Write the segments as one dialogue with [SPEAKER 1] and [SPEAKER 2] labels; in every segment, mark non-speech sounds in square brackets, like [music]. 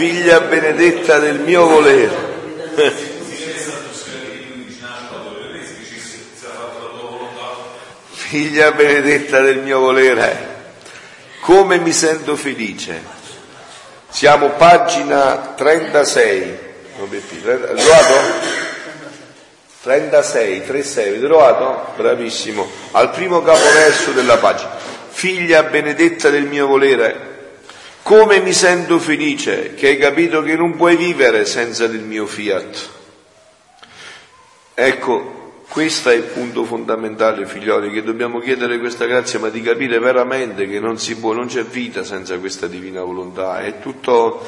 [SPEAKER 1] figlia benedetta del mio volere. [laughs] figlia benedetta del mio volere, come mi sento felice. Siamo pagina 36, trovato? 36, 36, avete trovato? Bravissimo, al primo capoverso della pagina. Figlia benedetta del mio volere, come mi sento felice che hai capito che non puoi vivere senza del mio fiat. Ecco, questo è il punto fondamentale, figlioli, che dobbiamo chiedere questa grazia, ma di capire veramente che non si può, non c'è vita senza questa divina volontà, è tutto,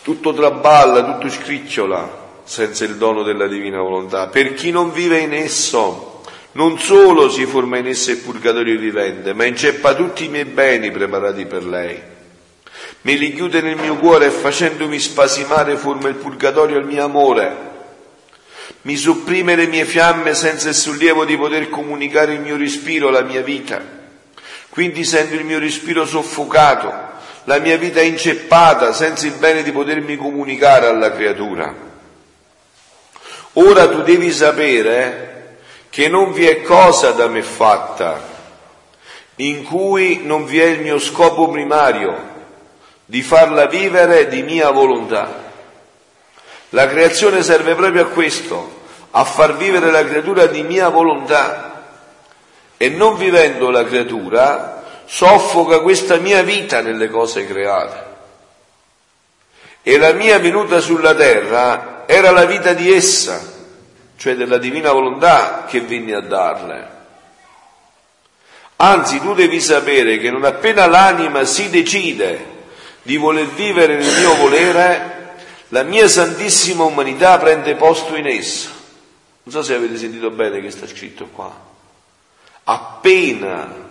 [SPEAKER 1] tutto traballa, tutto scricciola senza il dono della divina volontà. Per chi non vive in esso, non solo si forma in esso il purgatorio vivente, ma inceppa tutti i miei beni preparati per lei me li chiude nel mio cuore e facendomi spasimare forma il purgatorio al mio amore. Mi sopprime le mie fiamme senza il sollievo di poter comunicare il mio respiro, la mia vita. Quindi sento il mio respiro soffocato, la mia vita inceppata senza il bene di potermi comunicare alla creatura. Ora tu devi sapere che non vi è cosa da me fatta in cui non vi è il mio scopo primario, di farla vivere di mia volontà. La creazione serve proprio a questo, a far vivere la creatura di mia volontà. E non vivendo la creatura, soffoca questa mia vita nelle cose create. E la mia venuta sulla terra era la vita di essa, cioè della divina volontà che venne a darle. Anzi, tu devi sapere che non appena l'anima si decide di voler vivere nel mio volere, la mia santissima umanità prende posto in essa. Non so se avete sentito bene che sta scritto qua. Appena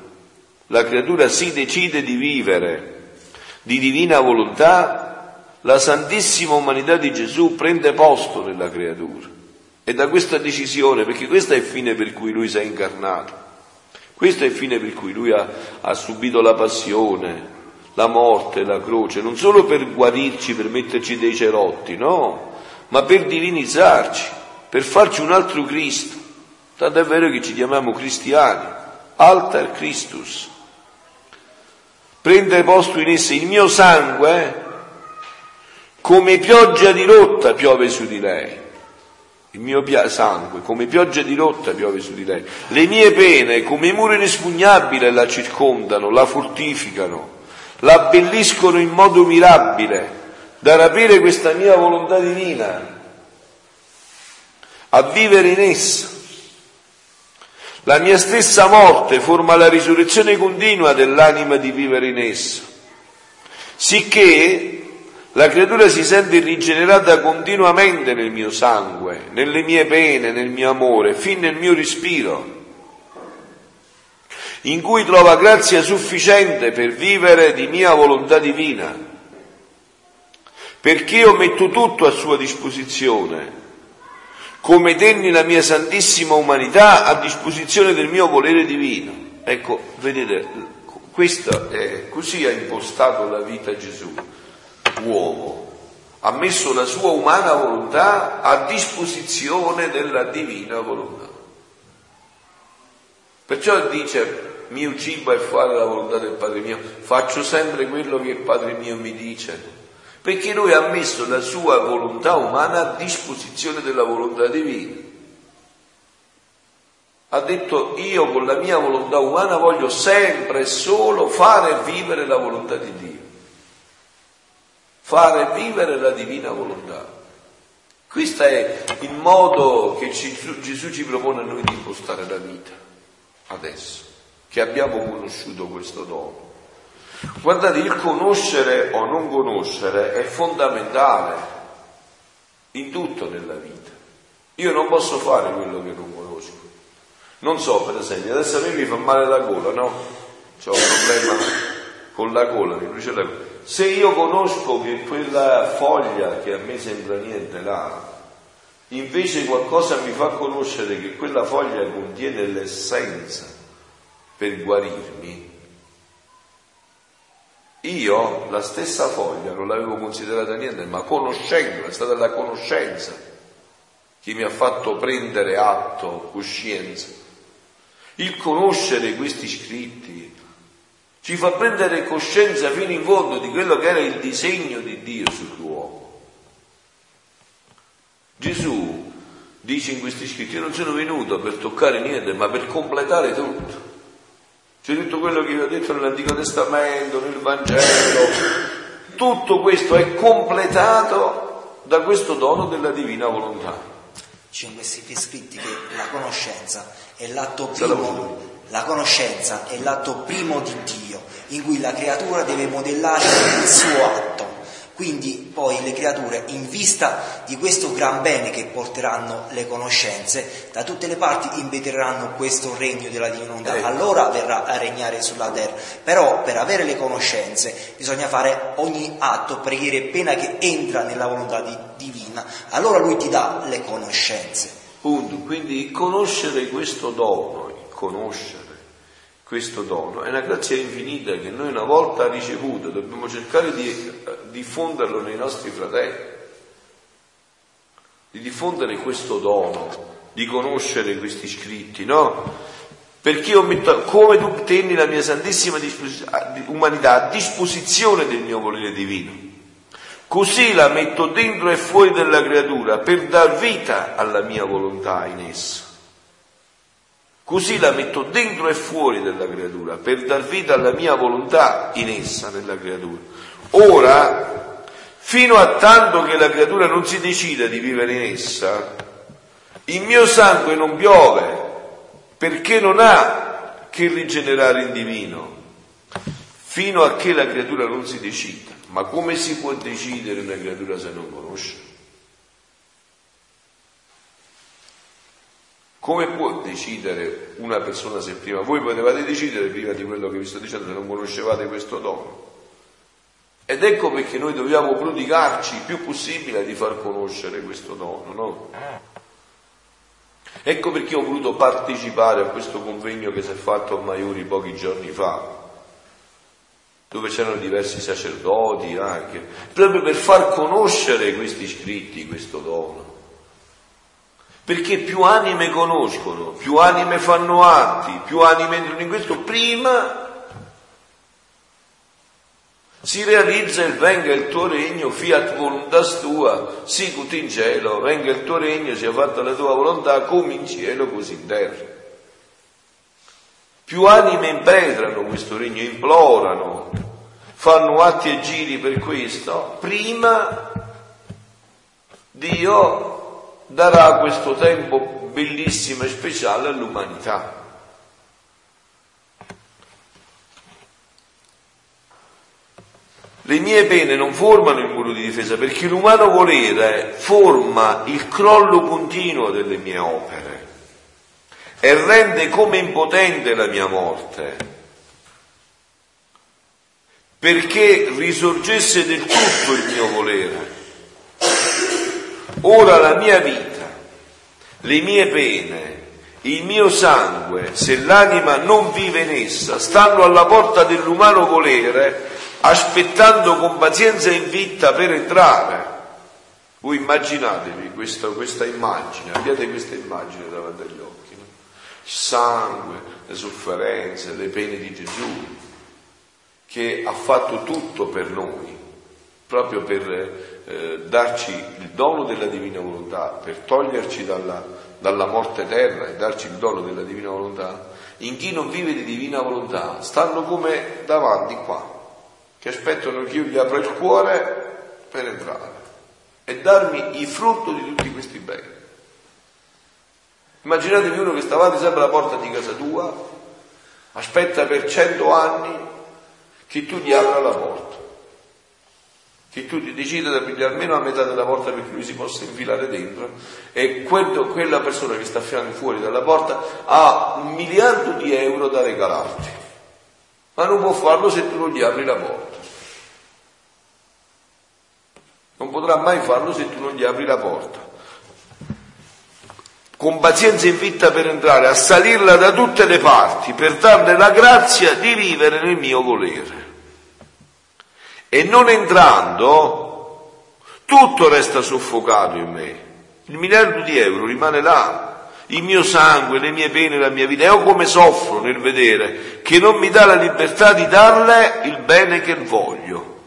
[SPEAKER 1] la creatura si decide di vivere di divina volontà, la santissima umanità di Gesù prende posto nella creatura. E da questa decisione, perché questo è il fine per cui lui si è incarnato, questo è il fine per cui lui ha, ha subito la passione, la morte, la croce, non solo per guarirci, per metterci dei cerotti, no, ma per divinizzarci, per farci un altro Cristo. Tanto è vero che ci chiamiamo cristiani, alter Christus. Prende posto in esse il mio sangue come pioggia di rotta piove su di lei. Il mio sangue come pioggia di rotta piove su di lei. Le mie pene come muro inespugnabile la circondano, la fortificano la abbelliscono in modo mirabile da rapire questa mia volontà divina, a vivere in essa. La mia stessa morte forma la risurrezione continua dell'anima di vivere in essa, sicché la creatura si sente rigenerata continuamente nel mio sangue, nelle mie pene, nel mio amore, fin nel mio respiro in cui trova grazia sufficiente per vivere di mia volontà divina, perché io metto tutto a sua disposizione, come tenni la mia santissima umanità a disposizione del mio volere divino. Ecco, vedete, questo è, così ha impostato la vita Gesù, uomo, ha messo la sua umana volontà a disposizione della divina volontà. Perciò dice mio cibo è fare la volontà del Padre mio, faccio sempre quello che il Padre mio mi dice, perché lui ha messo la sua volontà umana a disposizione della volontà divina. Ha detto io con la mia volontà umana voglio sempre e solo fare vivere la volontà di Dio, fare vivere la divina volontà. Questo è il modo che Gesù ci propone a noi di impostare la vita. Adesso che abbiamo conosciuto questo dono. Guardate, il conoscere o non conoscere è fondamentale in tutto nella vita. Io non posso fare quello che non conosco. Non so, per esempio, adesso a me mi fa male la gola, no? C'ho un problema con la gola, mi brucia la gola. Se io conosco che quella foglia che a me sembra niente là, invece qualcosa mi fa conoscere che quella foglia contiene l'essenza per guarirmi, io la stessa foglia non l'avevo considerata niente, ma conoscendo, è stata la conoscenza che mi ha fatto prendere atto, coscienza. Il conoscere questi scritti ci fa prendere coscienza fino in fondo di quello che era il disegno di Dio sull'uomo. Gesù dice in questi scritti, io non sono venuto per toccare niente, ma per completare tutto. C'è tutto quello che vi ho detto nell'Antico Testamento, nel Vangelo, tutto questo è completato da questo dono della divina volontà.
[SPEAKER 2] C'è in questi scritti che la conoscenza è l'atto primo, la conoscenza è l'atto primo di Dio, in cui la creatura deve modellare il suo atto quindi poi le creature, in vista di questo gran bene che porteranno le conoscenze, da tutte le parti invetreranno questo regno della divinità. Ecco. Allora verrà a regnare sulla terra. Però per avere le conoscenze bisogna fare ogni atto, preghiera e pena che entra nella volontà di, divina. Allora lui ti dà le conoscenze.
[SPEAKER 1] Punto. Quindi conoscere questo dono, conoscere questo dono. È una grazia infinita che noi una volta ricevuta dobbiamo cercare di eh, diffonderlo nei nostri fratelli, di diffondere questo dono, di conoscere questi scritti, no? Perché io metto, come tu tenni la mia santissima umanità a disposizione del mio volere divino, così la metto dentro e fuori della creatura per dar vita alla mia volontà in essa. Così la metto dentro e fuori della creatura per dar vita alla mia volontà in essa, nella creatura. Ora, fino a tanto che la creatura non si decida di vivere in essa, il mio sangue non piove perché non ha che rigenerare in divino, fino a che la creatura non si decida. Ma come si può decidere una creatura se non conosce? Come può decidere una persona se prima voi potevate decidere prima di quello che vi sto dicendo se non conoscevate questo dono? Ed ecco perché noi dobbiamo prodigarci il più possibile di far conoscere questo dono, no? Ecco perché ho voluto partecipare a questo convegno che si è fatto a Maiuri pochi giorni fa, dove c'erano diversi sacerdoti anche, proprio per far conoscere questi scritti, questo dono. Perché più anime conoscono, più anime fanno atti, più anime entrano in questo, prima si realizza il venga il tuo regno, fiat voluntas tua, sicut in cielo, venga il tuo regno, sia fatta la tua volontà, come in cielo, così in terra. Più anime impetrano questo regno, implorano, fanno atti e giri per questo, prima Dio darà questo tempo bellissimo e speciale all'umanità. Le mie pene non formano il muro di difesa perché l'umano volere forma il crollo continuo delle mie opere e rende come impotente la mia morte perché risorgesse del tutto il mio volere Ora la mia vita, le mie pene, il mio sangue, se l'anima non vive in essa, stanno alla porta dell'umano volere, aspettando con pazienza e vita per entrare. Voi immaginatevi questa, questa immagine, abbiate questa immagine davanti agli occhi. No? Il sangue, le sofferenze, le pene di Gesù, che ha fatto tutto per noi, proprio per eh, darci il dono della divina volontà, per toglierci dalla, dalla morte eterna e darci il dono della divina volontà, in chi non vive di divina volontà stanno come davanti qua, che aspettano che io gli apra il cuore per entrare e darmi il frutto di tutti questi beni. Immaginatevi uno che stavate sempre alla porta di casa tua, aspetta per cento anni che tu gli apra la porta che tu ti decida di aprire almeno la metà della porta perché lui si possa infilare dentro e quello, quella persona che sta fuori dalla porta ha un miliardo di euro da regalarti, ma non può farlo se tu non gli apri la porta. Non potrà mai farlo se tu non gli apri la porta. Con pazienza invitta per entrare, a salirla da tutte le parti, per darle la grazia di vivere nel mio volere e non entrando tutto resta soffocato in me. Il miliardo di euro rimane là, il mio sangue, le mie pene, la mia vita. E ho come soffro nel vedere che non mi dà la libertà di darle il bene che voglio.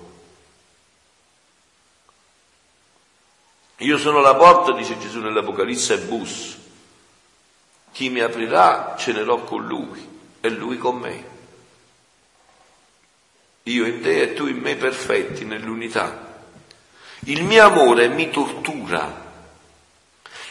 [SPEAKER 1] Io sono la porta, dice Gesù nell'Apocalisse, e bus. Chi mi aprirà cenerò con lui e lui con me io in te e tu in me perfetti nell'unità. Il mio amore mi tortura,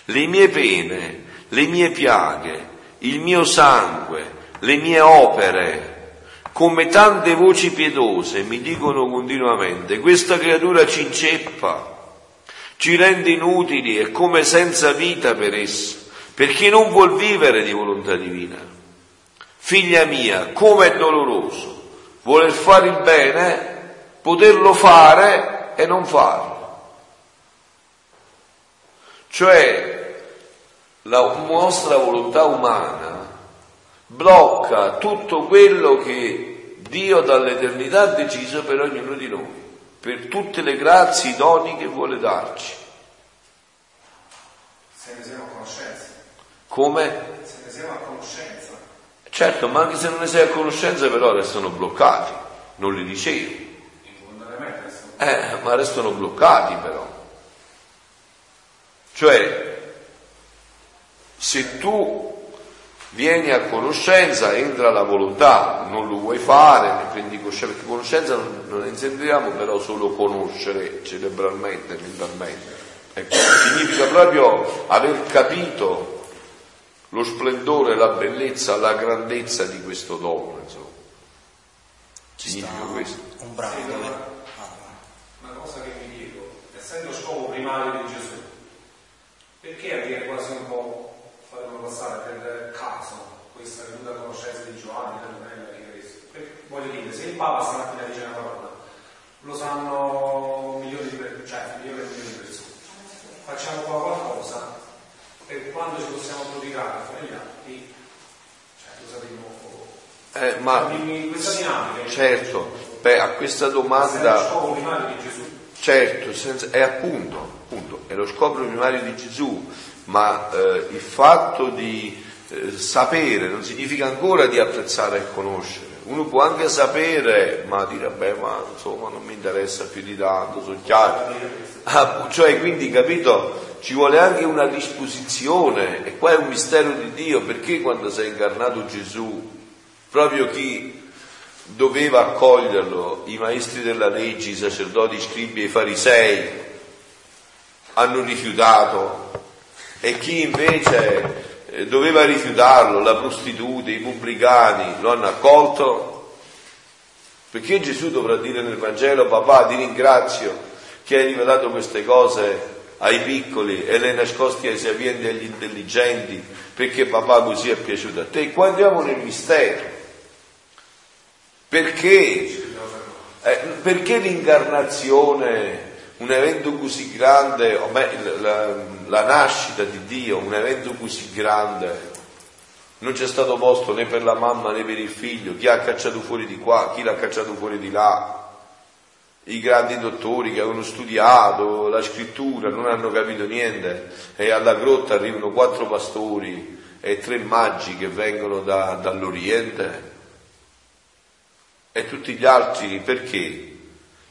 [SPEAKER 1] le mie pene, le mie piaghe, il mio sangue, le mie opere, come tante voci pietose mi dicono continuamente, questa creatura ci inceppa, ci rende inutili e come senza vita per essa, perché non vuol vivere di volontà divina. Figlia mia, come è doloroso voler fare il bene, poterlo fare e non farlo. Cioè la nostra volontà umana blocca tutto quello che Dio dall'eternità ha deciso per ognuno di noi, per tutte le grazie, i doni che vuole darci.
[SPEAKER 3] Se ne siamo a conoscenza.
[SPEAKER 1] Come?
[SPEAKER 3] Se ne siamo a conoscenza.
[SPEAKER 1] Certo, ma anche se non ne sei a conoscenza però restano bloccati, non li ricevi. Eh, ma restano bloccati però. Cioè, se tu vieni a conoscenza, entra la volontà, non lo vuoi fare, ne prendi coscienza, perché conoscenza non, non intendiamo però solo conoscere cerebralmente, mentalmente. Ecco, significa proprio aver capito lo splendore, la bellezza, la grandezza di questo dono, insomma. Significa questo.
[SPEAKER 2] Un brano
[SPEAKER 3] sì,
[SPEAKER 2] dove...
[SPEAKER 3] Una cosa che mi chiedo, essendo scopo primario di Gesù, perché avviene quasi un po', faremo passare per caso, questa venuta conoscenza di Giovanni, della che questo? Voglio dire, se il Papa stamattina dice una parola, lo sanno milioni di persone, cioè milioni e milioni di persone. Facciamo qua qualcosa e quando ci possiamo prodigare fra gli altri, cioè lo sapremo
[SPEAKER 1] eh, ma
[SPEAKER 3] questa dinamica
[SPEAKER 1] certo, beh, a questa domanda
[SPEAKER 3] è lo scopo primario di Gesù.
[SPEAKER 1] Certo, senza, è appunto, appunto, è lo scopo primario di Gesù ma eh, il fatto di eh, sapere non significa ancora di apprezzare e conoscere uno può anche sapere ma dire beh ma insomma non mi interessa più di tanto sono chiaro ah, cioè quindi capito ci vuole anche una disposizione e qua è un mistero di Dio perché quando si è incarnato Gesù, proprio chi doveva accoglierlo, i maestri della legge, i sacerdoti, i scribi e i farisei, hanno rifiutato. E chi invece doveva rifiutarlo, la prostituta, i pubblicani, lo hanno accolto? Perché Gesù dovrà dire nel Vangelo, papà ti ringrazio che hai rivelato queste cose ai piccoli e le nascosti ai sapienti e agli intelligenti, perché papà così è piaciuto a te. Qua andiamo nel mistero. Perché? Eh, perché l'incarnazione, un evento così grande, o meglio, la, la nascita di Dio, un evento così grande, non c'è stato posto né per la mamma né per il figlio, chi ha cacciato fuori di qua, chi l'ha cacciato fuori di là, i grandi dottori che avevano studiato la scrittura non hanno capito niente e alla grotta arrivano quattro pastori e tre maggi che vengono da, dall'Oriente e tutti gli altri perché?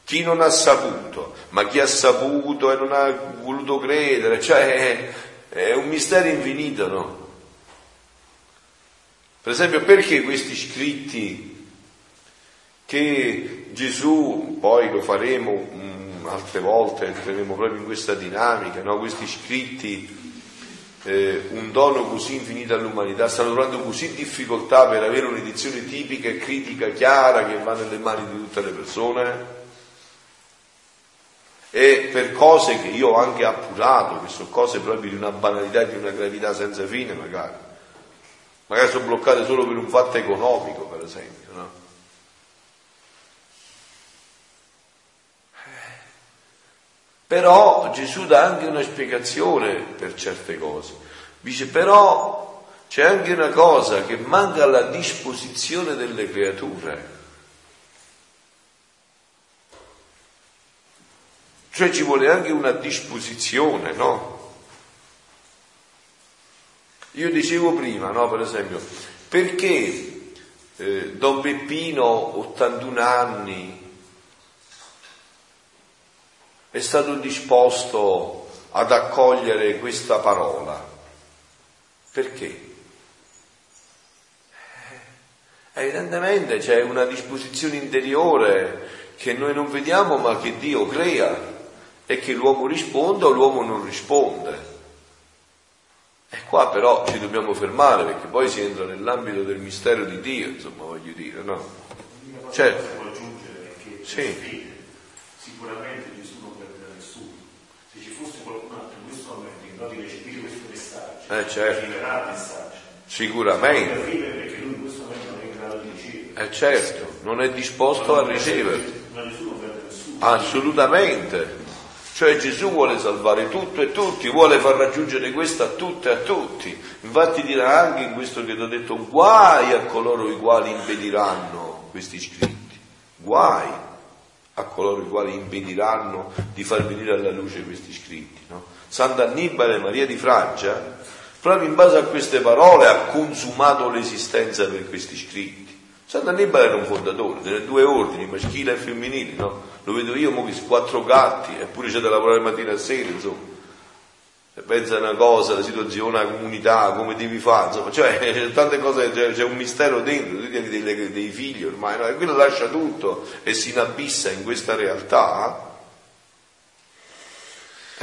[SPEAKER 1] Chi non ha saputo, ma chi ha saputo e non ha voluto credere, cioè è, è un mistero infinito, no? Per esempio, perché questi scritti che Gesù, poi lo faremo mh, altre volte, entreremo proprio in questa dinamica, no? questi scritti, eh, un dono così infinito all'umanità, stanno trovando così difficoltà per avere un'edizione tipica e critica chiara che va nelle mani di tutte le persone? E per cose che io ho anche appurato, che sono cose proprio di una banalità, di una gravità senza fine magari. Magari sono bloccate solo per un fatto economico, per esempio, no? Però Gesù dà anche una spiegazione per certe cose. Dice però c'è anche una cosa che manca alla disposizione delle creature. Cioè ci vuole anche una disposizione, no? Io dicevo prima, no, per esempio, perché eh, Don Peppino, 81 anni, è stato disposto ad accogliere questa parola? Perché? Eh, evidentemente c'è una disposizione interiore che noi non vediamo ma che Dio crea e che l'uomo risponda o l'uomo non risponde. E qua però ci dobbiamo fermare perché poi si entra nell'ambito del mistero di Dio, insomma, voglio dire, no? Certo.
[SPEAKER 4] Può aggiungere che
[SPEAKER 1] Sì.
[SPEAKER 4] sicuramente Gesù non perdeva nessuno. Se ci fosse qualcun altro in questo momento in grado di recepire questo messaggio,
[SPEAKER 1] Eh, certo.
[SPEAKER 4] arriverà il messaggio.
[SPEAKER 1] Sicuramente,
[SPEAKER 4] perché lui in questo momento non è in grado di ricevere.
[SPEAKER 1] è certo, non è disposto a ricevere.
[SPEAKER 4] Ma Gesù non perde nessuno.
[SPEAKER 1] Assolutamente. Cioè Gesù vuole salvare tutto e tutti, vuole far raggiungere questo a tutte e a tutti. Infatti dirà anche in questo che ti ho detto, guai a coloro i quali impediranno questi scritti, guai a coloro i quali impediranno di far venire alla luce questi scritti. No? Sant'Annibale Maria di Francia, proprio in base a queste parole, ha consumato l'esistenza per questi scritti. Sant'Annibale era un fondatore delle due ordini, maschile e femminile, no? Lo vedo io, mo quattro gatti, eppure c'è da lavorare mattina e sera, insomma. E pensa a una cosa, la situazione, la comunità, come devi fare, insomma, cioè [laughs] c'è tante cose, c'è, c'è un mistero dentro, tu devi dei, dei figli ormai, no? E quello lascia tutto e si inabissa in questa realtà.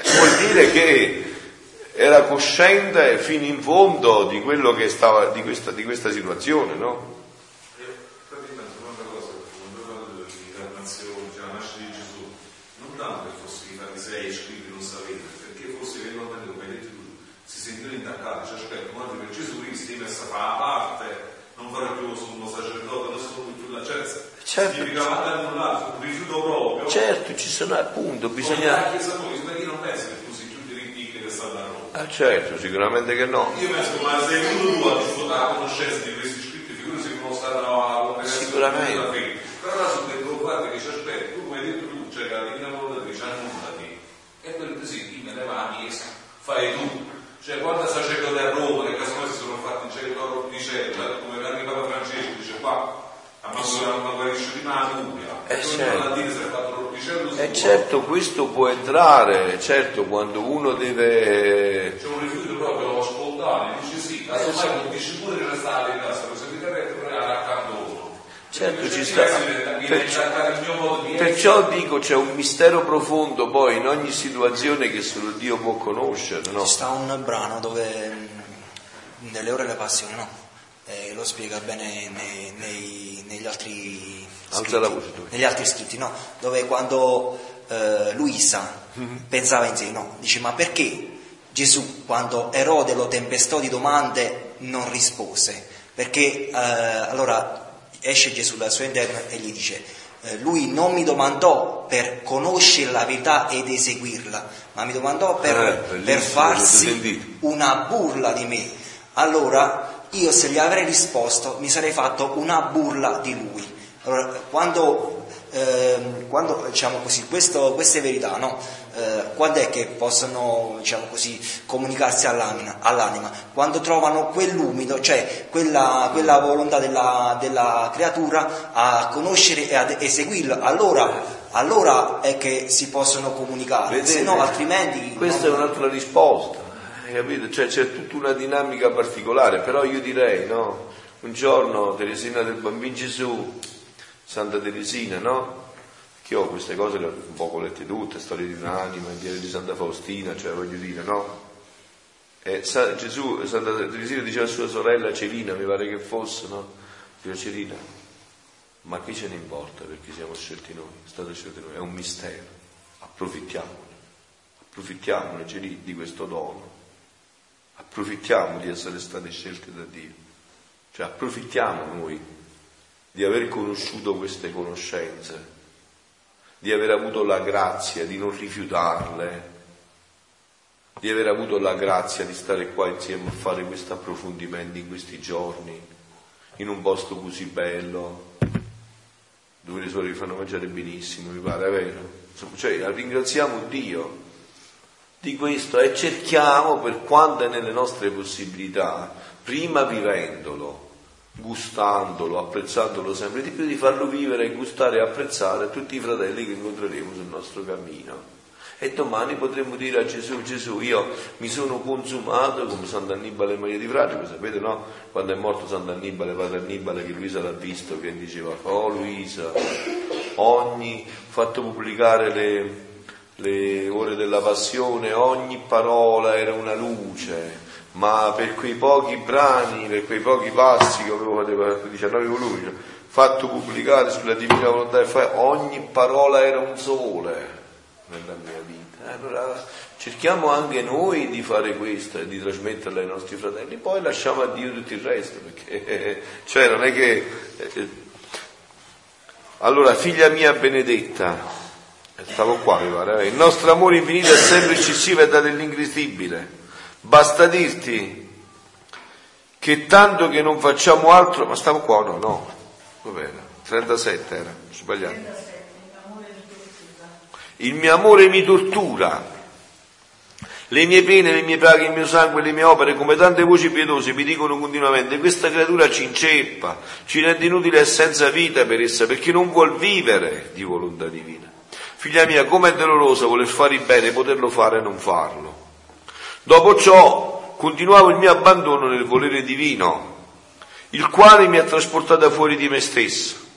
[SPEAKER 1] Vuol dire che era cosciente fino in fondo di quello che stava, di questa, di questa situazione, no?
[SPEAKER 3] Infatti penso un'altra cosa, quando parlo dell'incarnazione, cioè la nascita di Gesù, non tanto che fosse i farisei e scrivi non sapevano, perché forse eventualmente, come hai detto tu, si sentivano intaccati, cioè aspetta, guarda per Gesù Cristo è messo a fare parte, non farà più sommo sacerdote, non sono più la cioè,
[SPEAKER 1] Certo.
[SPEAKER 3] significava andare annullato, un rifiuto proprio.
[SPEAKER 1] Certo, ci sono appunto,
[SPEAKER 3] Come
[SPEAKER 1] bisogna...
[SPEAKER 3] la Chiesa noi, io non penso che tu sei più diritto che sta da Roma.
[SPEAKER 1] Ah certo, sicuramente che no.
[SPEAKER 3] Io penso ma sei tu a disfruttare la conoscenza di questi scritti, figurati se non stata la
[SPEAKER 1] Sicuramente.
[SPEAKER 3] Però adesso devo guardare che ci aspetta, tu come hai detto tu, cioè la divina volontà dice annullati. E quel così, mi fai tu. Cioè quando sacerdote a Roma, che casomai si sono fatti in loro di cella, come anche Papa Francesco dice qua, a Mango guarisce di Maturia.
[SPEAKER 1] Eh,
[SPEAKER 3] E
[SPEAKER 1] certo. E certo questo può entrare, certo quando uno deve...
[SPEAKER 3] C'è un rifiuto proprio spontaneo, dice sì, casomai non dice pure che restate in casa, se vi capite pure accanto loro.
[SPEAKER 1] Certo ci sta. Perciò- Perciò dico c'è un mistero profondo poi in ogni situazione che solo Dio può conoscere, no?
[SPEAKER 2] Ci sta un brano dove nelle ore della passione, no? Eh, lo spiega bene nei- nei- negli altri scritti, negli altri scritti, no? Dove quando eh, Luisa
[SPEAKER 1] Mm-hmm.
[SPEAKER 2] pensava in sé, no? Dice ma perché Gesù quando Erode lo tempestò di domande non rispose? Perché eh, allora esce Gesù dal suo interno e gli dice eh, lui non mi domandò per conoscere la verità ed eseguirla, ma mi domandò per,
[SPEAKER 1] Eh,
[SPEAKER 2] per farsi una burla di me. Allora io se gli avrei risposto mi sarei fatto una burla di lui. Allora, quando, ehm, quando diciamo così, questo- queste verità, no? Eh, quando è che possono diciamo così, comunicarsi all'anima, all'anima? Quando trovano quell'umido, cioè quella, quella volontà della, della creatura a conoscere e ad eseguirla, allora, allora è che si possono comunicare,
[SPEAKER 1] Vedete?
[SPEAKER 2] se no altrimenti...
[SPEAKER 1] Questa
[SPEAKER 2] no.
[SPEAKER 1] è un'altra risposta, capito? Cioè c'è tutta una dinamica particolare, però io direi, no? Un giorno Teresina del Bambino Gesù, Santa Teresina, no? Che ho queste cose le ho un po' lette tutte, storie di un'anima, il diario di Santa Faustina, cioè voglio dire, no? E Sa- Gesù, Santa Teresina diceva a sua sorella Celina, mi pare che fosse, no? Diceva Celina, ma che ce ne importa perché siamo scelti noi, state scelti noi, è un mistero. approfittiamone, approfittiamone di questo dono, approfittiamo di essere stati scelti da Dio, cioè approfittiamo noi di aver conosciuto queste conoscenze, di aver avuto la grazia di non rifiutarle, di aver avuto la grazia di stare qua insieme a fare questo approfondimento in questi giorni, in un posto così bello, dove le suore vi fanno mangiare benissimo, mi pare, è vero? Cioè, ringraziamo Dio di questo e cerchiamo per quanto è nelle nostre possibilità, prima vivendolo, gustandolo, apprezzandolo sempre di più, di farlo vivere gustare e apprezzare tutti i fratelli che incontreremo sul nostro cammino. E domani potremmo dire a Gesù, Gesù, io mi sono consumato come Sant'Annibale Maria di Fragico, sapete no? Quando è morto Sant'Annibale, padre Annibale, che Luisa l'ha visto, che diceva, oh Luisa, ogni, fatto pubblicare le, le ore della passione, ogni parola era una luce, ma per quei pochi brani, per quei pochi passi che avevo fatto 19 volumi, fatto pubblicare sulla divina volontà, ogni parola era un sole nella mia vita. Allora cerchiamo anche noi di fare questo e di trasmetterla ai nostri fratelli, poi lasciamo a Dio tutto il resto, perché [laughs] cioè non è che... Eh, allora, figlia mia benedetta, stavo qua mi pare, il nostro amore infinito è sempre eccessivo e da dell'ingrisibile. Basta dirti che tanto che non facciamo altro, ma stavo qua, no, no, va bene, 37 era, sbagliato. Il mio amore mi tortura. Le mie pene, le mie paghe, il mio sangue, le mie opere, come tante voci pietose, mi dicono continuamente, questa creatura ci inceppa, ci rende inutile e senza vita per essa, perché non vuol vivere di volontà divina. Figlia mia, com'è doloroso voler fare il bene, poterlo fare e non farlo. Dopo ciò, continuavo il mio abbandono nel volere divino, il quale mi ha trasportata fuori di me stesso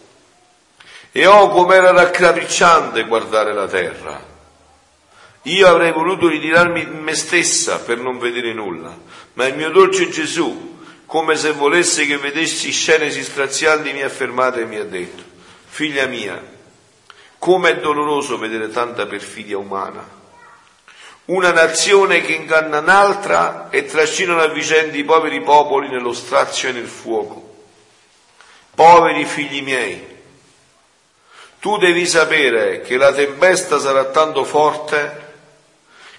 [SPEAKER 1] e oh, com'era raccapricciante guardare la terra. Io avrei voluto ritirarmi in me stessa per non vedere nulla, ma il mio dolce Gesù, come se volesse che vedessi scene disgrazianti, mi ha fermato e mi ha detto, figlia mia, come è doloroso vedere tanta perfidia umana. Una nazione che inganna un'altra e trascinano a vicenda i poveri popoli nello strazio e nel fuoco. Poveri figli miei, tu devi sapere che la tempesta sarà tanto forte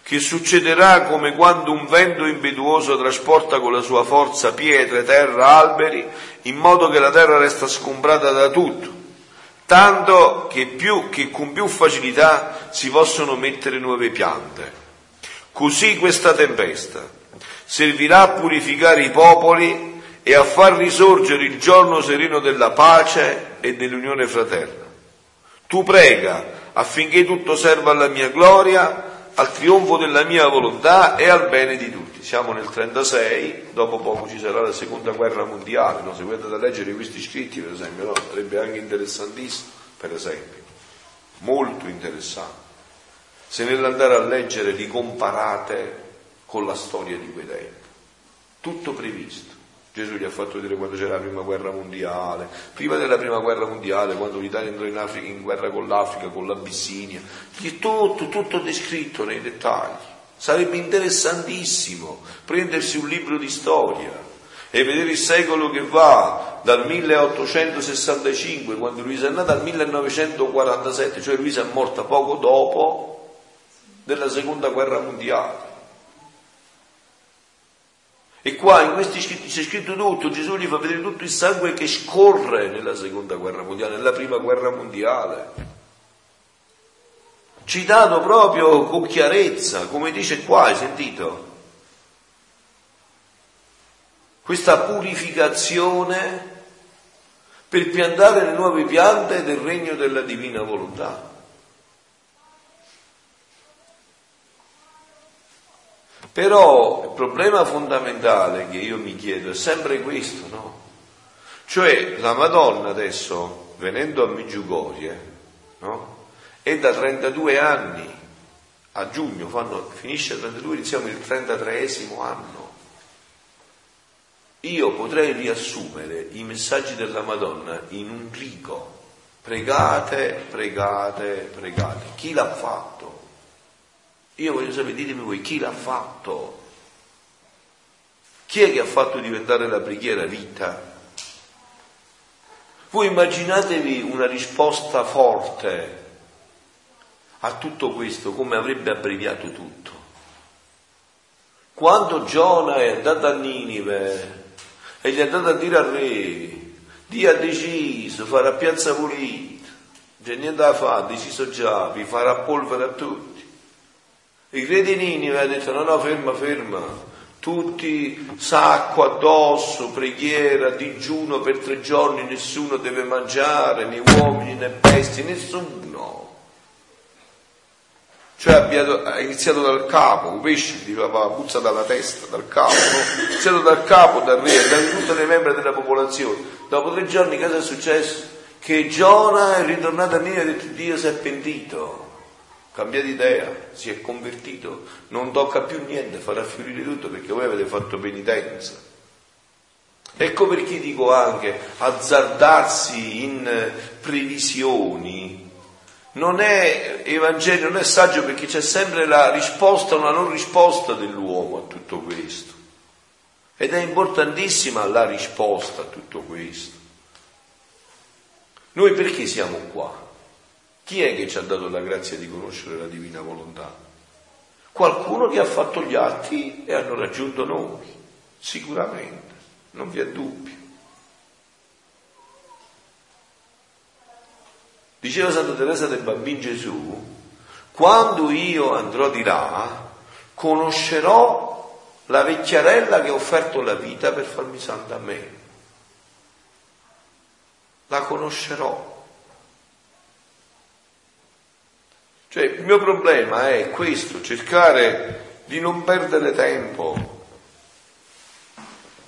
[SPEAKER 1] che succederà come quando un vento impetuoso trasporta con la sua forza pietre, terra, alberi, in modo che la terra resta sgombrata da tutto, tanto che, più, che con più facilità si possono mettere nuove piante. Così questa tempesta servirà a purificare i popoli e a far risorgere il giorno sereno della pace e dell'unione fraterna. Tu prega affinché tutto serva alla mia gloria, al trionfo della mia volontà e al bene di tutti. Siamo nel 36, dopo poco ci sarà la seconda guerra mondiale, no? se volete da leggere questi scritti per esempio, no? sarebbe anche interessantissimo, per esempio, molto interessante. Se nell'andare a leggere li comparate con la storia di quei tempi, tutto previsto. Gesù gli ha fatto vedere quando c'era la prima guerra mondiale, prima della prima guerra mondiale, quando l'Italia entrò in, Africa, in guerra con l'Africa, con l'Abissinia, tutto, tutto descritto nei dettagli. Sarebbe interessantissimo prendersi un libro di storia e vedere il secolo che va dal 1865, quando Luisa è nata, al 1947, cioè Luisa è morta poco dopo della seconda guerra mondiale. E qua in questi scritti c'è scritto tutto, Gesù gli fa vedere tutto il sangue che scorre nella seconda guerra mondiale, nella prima guerra mondiale. Citato proprio con chiarezza, come dice qua, hai sentito? Questa purificazione per piantare le nuove piante del regno della divina volontà. Però il problema fondamentale che io mi chiedo è sempre questo, no? Cioè la Madonna adesso, venendo a Meggiugorie, no? È da 32 anni, a giugno fanno, finisce il 32, iniziamo il 33esimo anno. Io potrei riassumere i messaggi della Madonna in un rigo, Pregate, pregate, pregate. Chi l'ha fatto? Io voglio sapere, ditemi voi, chi l'ha fatto? Chi è che ha fatto diventare la preghiera vita? Voi immaginatevi una risposta forte a tutto questo, come avrebbe abbreviato tutto. Quando Giona è andato a Ninive e gli è andato a dire al re, Dio ha deciso, farà piazza pulita, c'è niente da fare, ha deciso già, vi farà polvere a tutti. Il re di Ninive ha detto, no, no, ferma, ferma, tutti sacco addosso, preghiera, digiuno per tre giorni, nessuno deve mangiare, né uomini né bestie, nessuno. Cioè ha iniziato dal capo, un pesce gli va puzza dalla testa, dal capo, no? iniziato dal capo, dal re, da tutte le membra della popolazione. Dopo tre giorni cosa è successo? Che Giona è ritornato a Nino e ha detto Dio si è pentito cambiato idea, si è convertito, non tocca più niente, farà fiorire tutto perché voi avete fatto penitenza. Ecco perché dico anche azzardarsi in previsioni non è evangelio, non è saggio perché c'è sempre la risposta, una non risposta dell'uomo a tutto questo. Ed è importantissima la risposta a tutto questo. Noi perché siamo qua? Chi è che ci ha dato la grazia di conoscere la divina volontà? Qualcuno che ha fatto gli atti e hanno raggiunto noi, sicuramente, non vi è dubbio. Diceva Santa Teresa del Bambino Gesù, quando io andrò di là, conoscerò la vecchiarella che ha offerto la vita per farmi santa a me. La conoscerò. Cioè il mio problema è questo, cercare di non perdere tempo.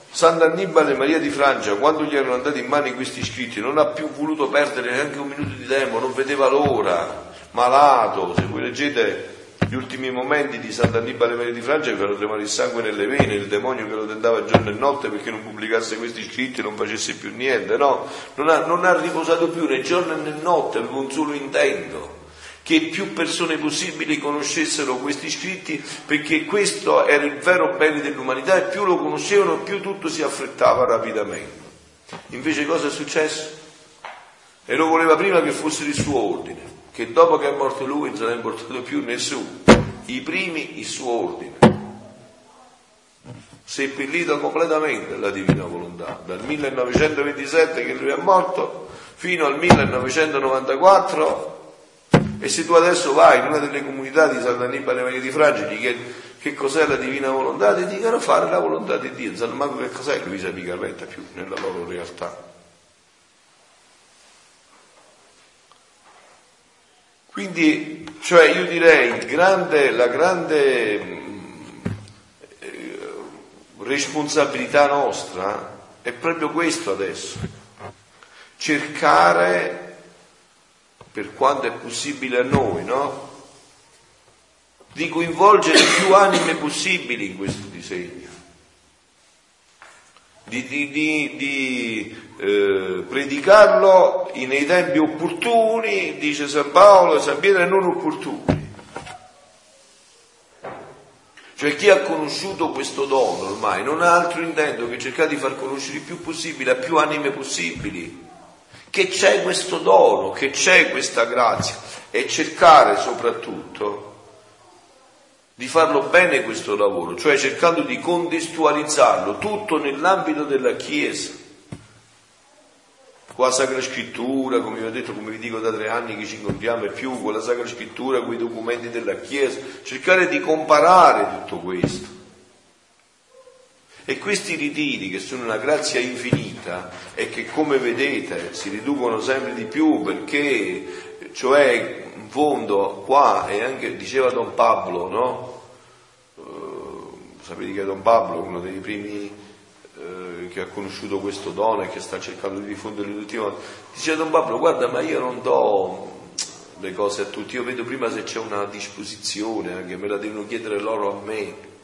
[SPEAKER 1] Sant'Annibale Maria di Francia, quando gli erano andati in mano questi scritti, non ha più voluto perdere neanche un minuto di tempo, non vedeva l'ora, malato. Se voi leggete gli ultimi momenti di Sant'Annibale Maria di Francia vi fanno tremare il sangue nelle vene, il demonio che lo tentava giorno e notte perché non pubblicasse questi scritti, non facesse più niente, no? Non ha, non ha riposato più né giorno né notte, aveva un solo intento che più persone possibili conoscessero questi scritti perché questo era il vero bene dell'umanità e più lo conoscevano più tutto si affrettava rapidamente. Invece cosa è successo? E lo voleva prima che fosse il suo ordine, che dopo che è morto lui non se ne è importato più nessuno. I primi il suo ordine. Seppellito completamente la divina volontà. Dal 1927 che lui è morto fino al 1994 e se tu adesso vai in una delle comunità di Sant'Annibale Maria di Fragili che, che cos'è la divina volontà, ti dicono fare la volontà di Dio, non sanno manco che cos'è Luisa Picarretta più nella loro realtà. Quindi, cioè io direi, grande, la grande eh, responsabilità nostra è proprio questo adesso, cercare per quanto è possibile a noi, no? Di coinvolgere più anime possibili in questo disegno, di, di, di, di eh, predicarlo nei tempi opportuni, dice San Paolo, San Pietro, e non opportuni. Cioè chi ha conosciuto questo dono ormai non ha altro intento che cercare di far conoscere il più possibile a più anime possibili che c'è questo dono, che c'è questa grazia e cercare soprattutto di farlo bene questo lavoro, cioè cercando di contestualizzarlo tutto nell'ambito della Chiesa. Con la Sacra Scrittura, come vi ho detto, come vi dico da tre anni che ci incontriamo e più, con la Sacra Scrittura, con i documenti della Chiesa, cercare di comparare tutto questo e questi ritiri, che sono una grazia infinita e che come vedete si riducono sempre di più perché, cioè, in fondo qua, e anche diceva Don Pablo, no? Uh, sapete che Don Pablo uno dei primi uh, che ha conosciuto questo dono e che sta cercando di diffondere tutti quanti. Diceva Don Pablo, guarda, ma io non do le cose a tutti, io vedo prima se c'è una disposizione, anche me la devono chiedere loro a me.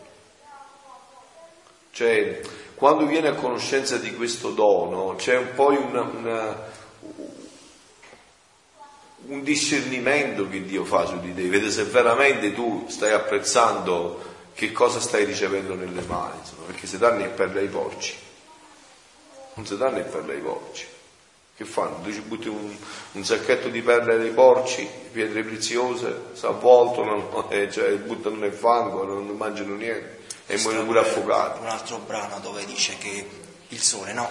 [SPEAKER 1] Cioè, quando viene a conoscenza di questo dono, c'è poi una, una, un discernimento che Dio fa su di te, vede se veramente tu stai apprezzando che cosa stai ricevendo nelle mani, insomma, perché se danno il perle ai porci, non si danno il perle ai porci. Che fanno? Tu ci butti un, un sacchetto di perle ai porci, pietre preziose, si avvoltano, [laughs] eh, cioè buttano nel fango, non mangiano niente e muoiono pure affogati.
[SPEAKER 2] Un altro brano dove dice che il sole, no?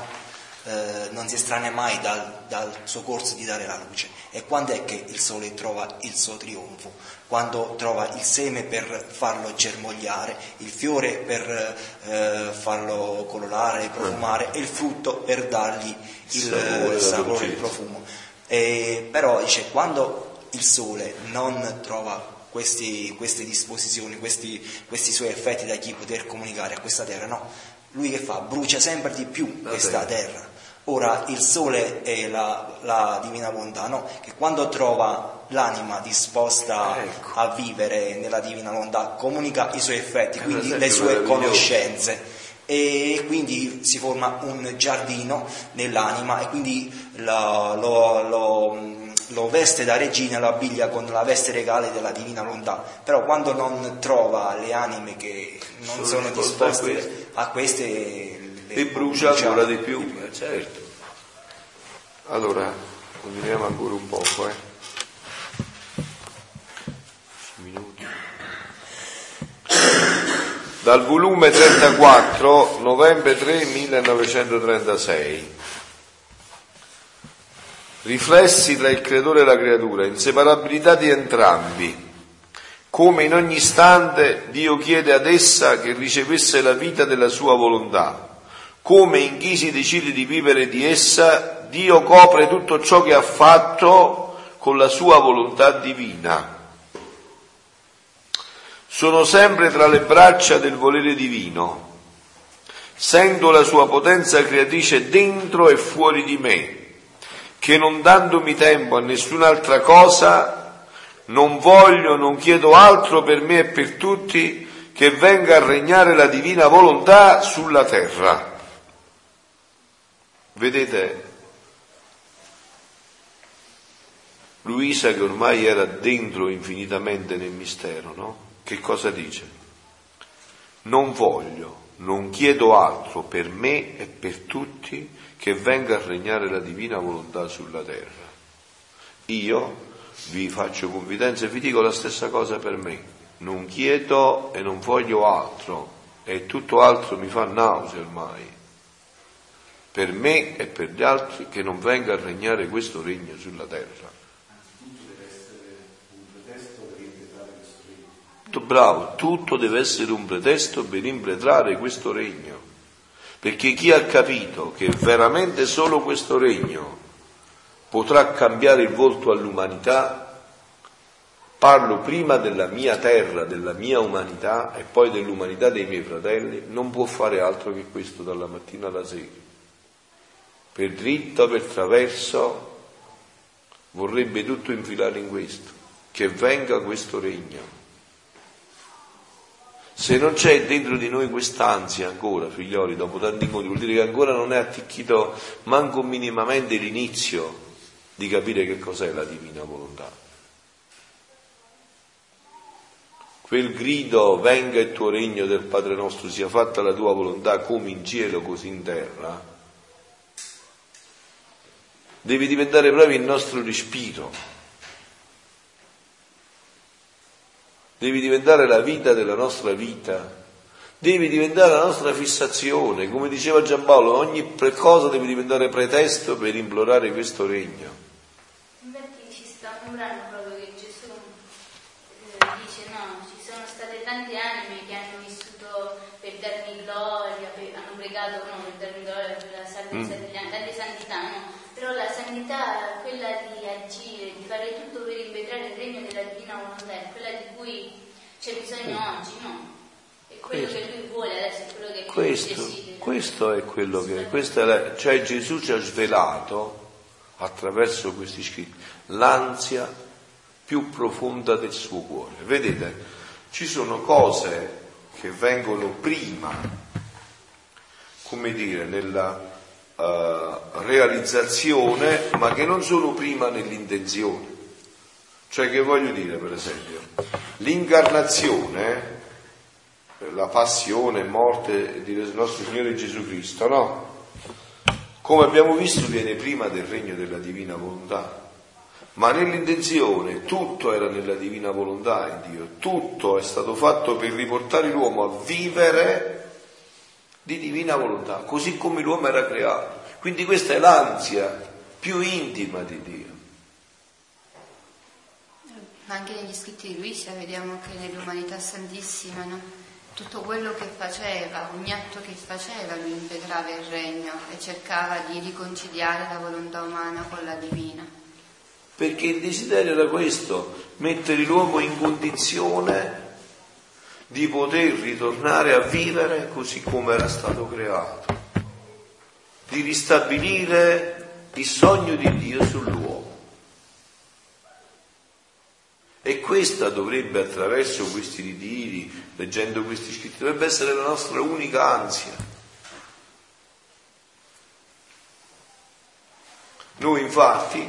[SPEAKER 2] Eh, non si estranea mai dal, dal, suo corso di dare la luce. E quando è che il sole trova il suo trionfo? Quando trova il seme per farlo germogliare, il fiore per eh, farlo colorare, profumare e il frutto per dargli il sapore, il profumo. E, però dice, quando il sole non trova questi, queste disposizioni, questi, questi suoi effetti da chi poter comunicare a questa terra, no, lui che fa? Brucia sempre di più questa terra Ora il sole è la, la divina bontà, no? che quando trova l'anima disposta ecco. a vivere nella divina bontà comunica i suoi effetti, quindi le sue conoscenze e quindi si forma un giardino nell'anima e quindi lo, lo, lo, lo, veste da regina, lo abbiglia con la veste regale della divina volontà, però quando non trova le anime che non sono, sono disposte a queste
[SPEAKER 1] e brucia ancora di più, eh, certo. Allora, continuiamo ancora un poco, eh. Dal volume 34, novembre 3, 1936. Riflessi tra il creatore e la creatura, inseparabilità di entrambi. Come in ogni istante Dio chiede ad essa che ricevesse la vita della sua volontà come in chi si decide di vivere di essa, Dio copre tutto ciò che ha fatto con la sua volontà divina. Sono sempre tra le braccia del volere divino. Sento la sua potenza creatrice dentro e fuori di me, che non dandomi tempo a nessun'altra cosa, non voglio, non chiedo altro per me e per tutti che venga a regnare la divina volontà sulla terra. Vedete, Luisa che ormai era dentro infinitamente nel mistero, no? Che cosa dice? Non voglio, non chiedo altro per me e per tutti che venga a regnare la divina volontà sulla terra. Io vi faccio confidenza e vi dico la stessa cosa per me. Non chiedo e non voglio altro e tutto altro mi fa nausea ormai per me e per gli altri che non venga a regnare questo regno sulla terra. Bravo, tutto deve essere un pretesto per impletrare questo regno, perché chi ha capito che veramente solo questo regno potrà cambiare il volto all'umanità, parlo prima della mia terra, della mia umanità e poi dell'umanità dei miei fratelli, non può fare altro che questo dalla mattina alla sera per dritto, per traverso, vorrebbe tutto infilare in questo, che venga questo regno. Se non c'è dentro di noi quest'ansia ancora, figlioli, dopo tanti incontri, vuol dire che ancora non è atticchito manco minimamente l'inizio di capire che cos'è la divina volontà. Quel grido, venga il tuo regno del Padre nostro, sia fatta la tua volontà come in cielo così in terra, deve diventare proprio il nostro respiro, deve diventare la vita della nostra vita, deve diventare la nostra fissazione, come diceva Giampaolo, ogni cosa deve diventare pretesto per implorare questo regno.
[SPEAKER 5] Infatti ci sta un brano proprio che Gesù eh, dice no, ci sono state tante anime che hanno vissuto per darmi gloria, per, hanno pregato no, per darmi gloria per la salvezza mm. degli anni, tante santità, no? Però la santità, quella di agire, fare tutto per impetrare il regno della divina volontà, è quella di cui c'è bisogno oggi, no? È quello questo, che lui vuole adesso, è quello che
[SPEAKER 1] questo, questo è quello che, questa è la, cioè Gesù ci ha svelato attraverso questi scritti l'ansia più profonda del suo cuore. Vedete, ci sono cose che vengono prima, come dire, nella uh, realizzazione, ma che non sono prima nell'intenzione. Cioè che voglio dire, per esempio, l'incarnazione, la passione morte del nostro Signore Gesù Cristo, no? Come abbiamo visto viene prima del regno della divina volontà. Ma nell'intenzione tutto era nella divina volontà in Dio, tutto è stato fatto per riportare l'uomo a vivere di divina volontà, così come l'uomo era creato. Quindi questa è l'ansia più intima di Dio.
[SPEAKER 6] Ma anche negli scritti di Luisa vediamo che nell'umanità santissima, no? tutto quello che faceva, ogni atto che faceva, lui impetrava il regno e cercava di riconciliare la volontà umana con la divina.
[SPEAKER 1] Perché il desiderio era questo, mettere l'uomo in condizione di poter ritornare a vivere così come era stato creato, di ristabilire il sogno di Dio sull'uomo. E questa dovrebbe, attraverso questi ritiri, leggendo questi scritti, dovrebbe essere la nostra unica ansia. Noi infatti,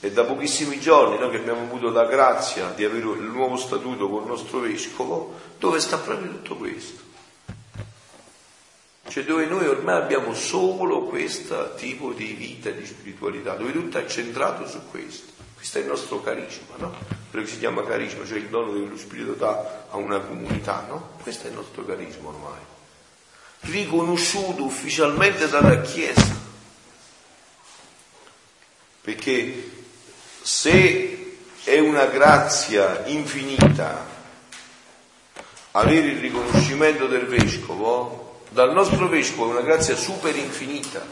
[SPEAKER 1] è da pochissimi giorni noi che abbiamo avuto la grazia di avere il nuovo statuto con il nostro vescovo, dove sta proprio tutto questo? Cioè dove noi ormai abbiamo solo questo tipo di vita, di spiritualità, dove tutto è centrato su questo. Questo è il nostro carisma, no? Quello che si chiama carisma, cioè il dono che lo Spirito dà a una comunità, no? Questo è il nostro carisma ormai. Riconosciuto ufficialmente dalla Chiesa. Perché se è una grazia infinita avere il riconoscimento del vescovo, dal nostro vescovo è una grazia super infinita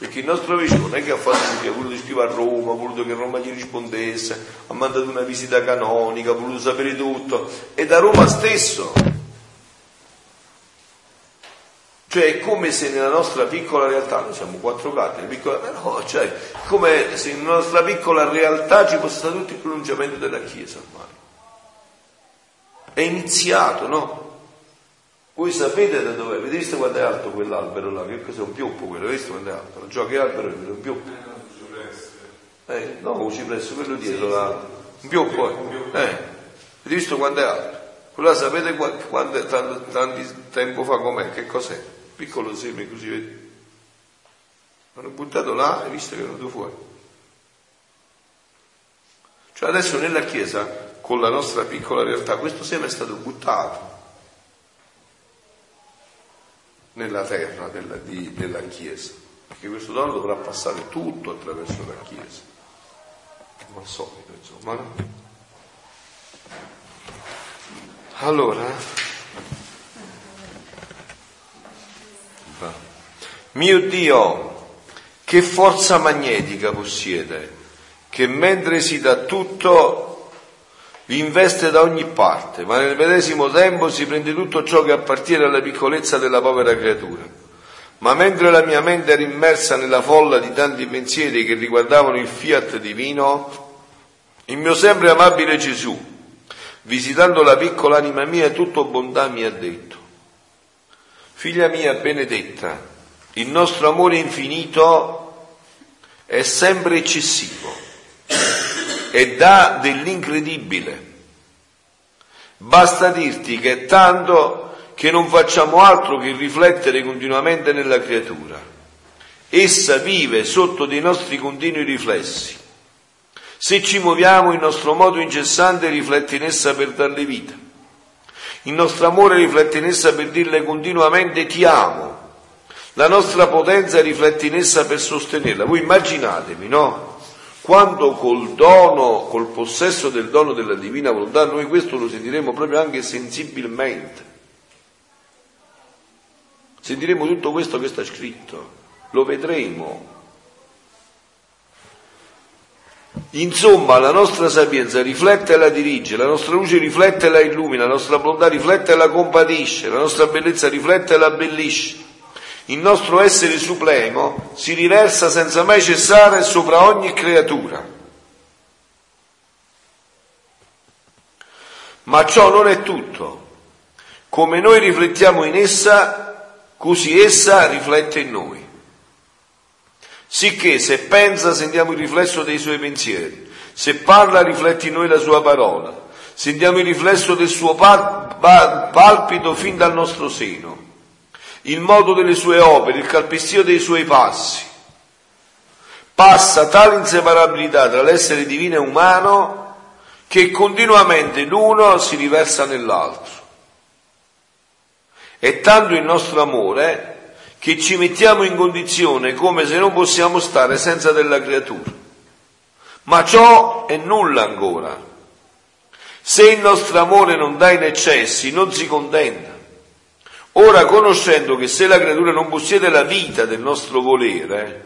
[SPEAKER 1] perché il nostro vescovo non è che ha fatto tutto, ha voluto scrivere a Roma, ha voluto che Roma gli rispondesse, ha mandato una visita canonica, ha voluto sapere tutto, è da Roma stesso. Cioè è come se nella nostra piccola realtà, noi siamo quattro gatti, piccola, no, cioè come se nella nostra piccola realtà ci fosse stato tutto il pronunciamento della Chiesa ormai. È iniziato, no? Voi sapete da dove? Avete visto quanto è alto quell'albero là? Che cos'è un pioppo quello? Avete visto quanto è alto? So che albero è quello? Un pioppo? Eh, no, un cipresso, quello dietro là. Un pioppo, eh. eh. Avete visto quanto è alto? Quello là sapete quanto è tanto, tanto tempo fa com'è? Che cos'è? Piccolo seme così, vedi? L'hanno buttato là e visto che è venuto fuori. Cioè adesso nella Chiesa, con la nostra piccola realtà, questo seme è stato buttato nella terra della, di, della Chiesa, perché questo dono dovrà passare tutto attraverso la Chiesa, come al solito insomma. No? Allora, mio Dio, che forza magnetica possiede, che mentre si dà tutto vi investe da ogni parte, ma nel medesimo tempo si prende tutto ciò che appartiene alla piccolezza della povera creatura. Ma mentre la mia mente era immersa nella folla di tanti pensieri che riguardavano il fiat divino, il mio sempre amabile Gesù, visitando la piccola anima mia, tutto bontà mi ha detto, figlia mia benedetta, il nostro amore infinito è sempre eccessivo e dà dell'incredibile. Basta dirti che è tanto che non facciamo altro che riflettere continuamente nella creatura. Essa vive sotto dei nostri continui riflessi. Se ci muoviamo, il nostro modo incessante riflette in essa per darle vita. Il nostro amore riflette in essa per dirle continuamente ti amo. La nostra potenza riflette in essa per sostenerla. Voi immaginatevi, no? quando col dono, col possesso del dono della divina volontà, noi questo lo sentiremo proprio anche sensibilmente. Sentiremo tutto questo che sta scritto, lo vedremo. Insomma, la nostra sapienza riflette e la dirige, la nostra luce riflette e la illumina, la nostra bontà riflette e la compatisce, la nostra bellezza riflette e la abbellisce il nostro essere supremo si riversa senza mai cessare sopra ogni creatura. Ma ciò non è tutto. Come noi riflettiamo in essa, così essa riflette in noi. Sicché se pensa sentiamo il riflesso dei suoi pensieri, se parla rifletti noi la sua parola, sentiamo il riflesso del suo palpito fin dal nostro seno, il modo delle sue opere, il calpestio dei suoi passi. Passa tale inseparabilità tra l'essere divino e umano che continuamente l'uno si riversa nell'altro. È tanto il nostro amore che ci mettiamo in condizione come se non possiamo stare senza della creatura. Ma ciò è nulla ancora. Se il nostro amore non dà in eccessi, non si contenta. Ora, conoscendo che se la creatura non possiede la vita del nostro volere,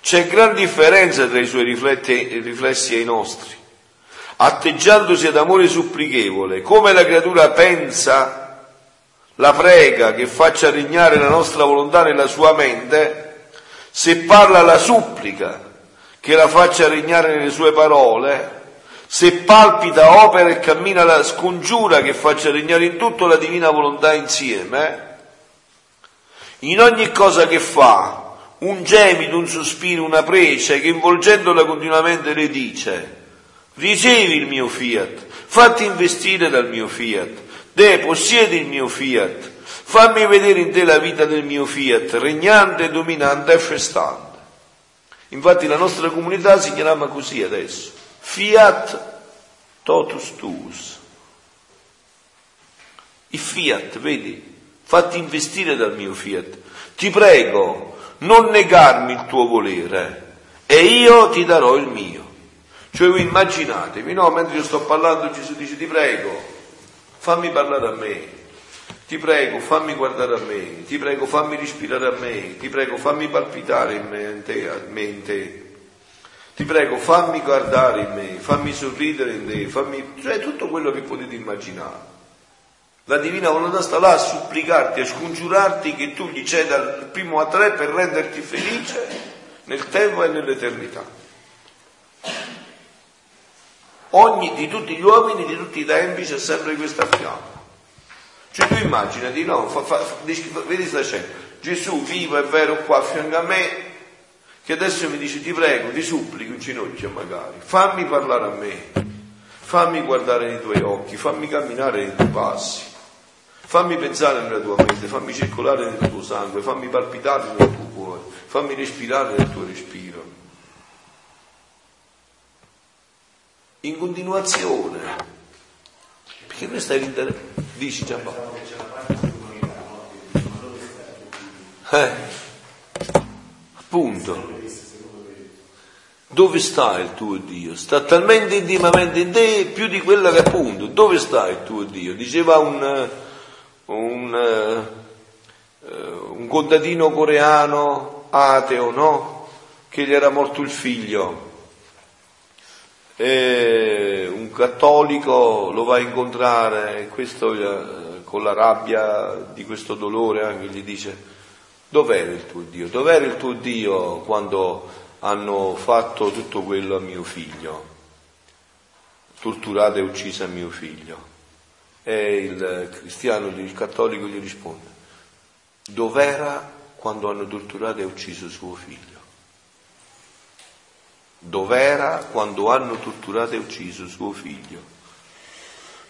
[SPEAKER 1] c'è gran differenza tra i suoi riflessi e i nostri. Atteggiandosi ad amore supplichevole, come la creatura pensa la prega che faccia regnare la nostra volontà nella sua mente, se parla la supplica che la faccia regnare nelle sue parole, se palpita, opera e cammina la scongiura che faccia regnare in tutto la divina volontà insieme, in ogni cosa che fa, un gemito, un sospiro, una prece che involgendola continuamente le dice, ricevi il mio fiat, fatti investire dal mio fiat, Te possiedi il mio fiat, fammi vedere in te la vita del mio fiat, regnante, dominante e festante. Infatti la nostra comunità si chiama così adesso, fiat totus tuus. Il fiat, vedi, fatti investire dal mio fiat. Ti prego, non negarmi il tuo volere e io ti darò il mio. Cioè immaginatevi, no, mentre io sto parlando Gesù dice ti prego, fammi parlare a me, ti prego fammi guardare a me, ti prego fammi respirare a me, ti prego fammi palpitare in me, in te, me, in te. Ti prego fammi guardare in me, fammi sorridere in te, fammi... cioè tutto quello che potete immaginare. La divina volontà sta là a supplicarti, a scongiurarti che tu gli ceda il primo a tre per renderti felice nel tempo e nell'eternità ogni, di tutti gli uomini, di tutti i tempi c'è sempre questa fiamma. Cioè tu immaginati, no, fa, fa, vedi sta scena, Gesù vivo è vero qua a fianco a me, che adesso mi dice ti prego, ti supplico in ginocchio magari, fammi parlare a me, fammi guardare nei tuoi occhi, fammi camminare nei tuoi passi, fammi pensare nella tua mente, fammi circolare nel tuo sangue, fammi palpitare nel tuo cuore, fammi respirare nel tuo respiro. In continuazione. Perché questo è l'interesse. Dici Giampaolo. Eh, appunto. Dove sta il tuo Dio? Sta talmente intimamente in te più di quello che appunto. Dove sta il tuo Dio? Diceva un, un, un contadino coreano ateo, no? Che gli era morto il figlio e un cattolico lo va a incontrare e questo eh, con la rabbia di questo dolore anche gli dice dov'era il tuo Dio? Dov'era il tuo Dio quando hanno fatto tutto quello a mio figlio? Torturato e ucciso a mio figlio. E il cristiano, il cattolico gli risponde, dov'era quando hanno torturato e ucciso suo figlio? Dov'era quando hanno torturato e ucciso suo figlio.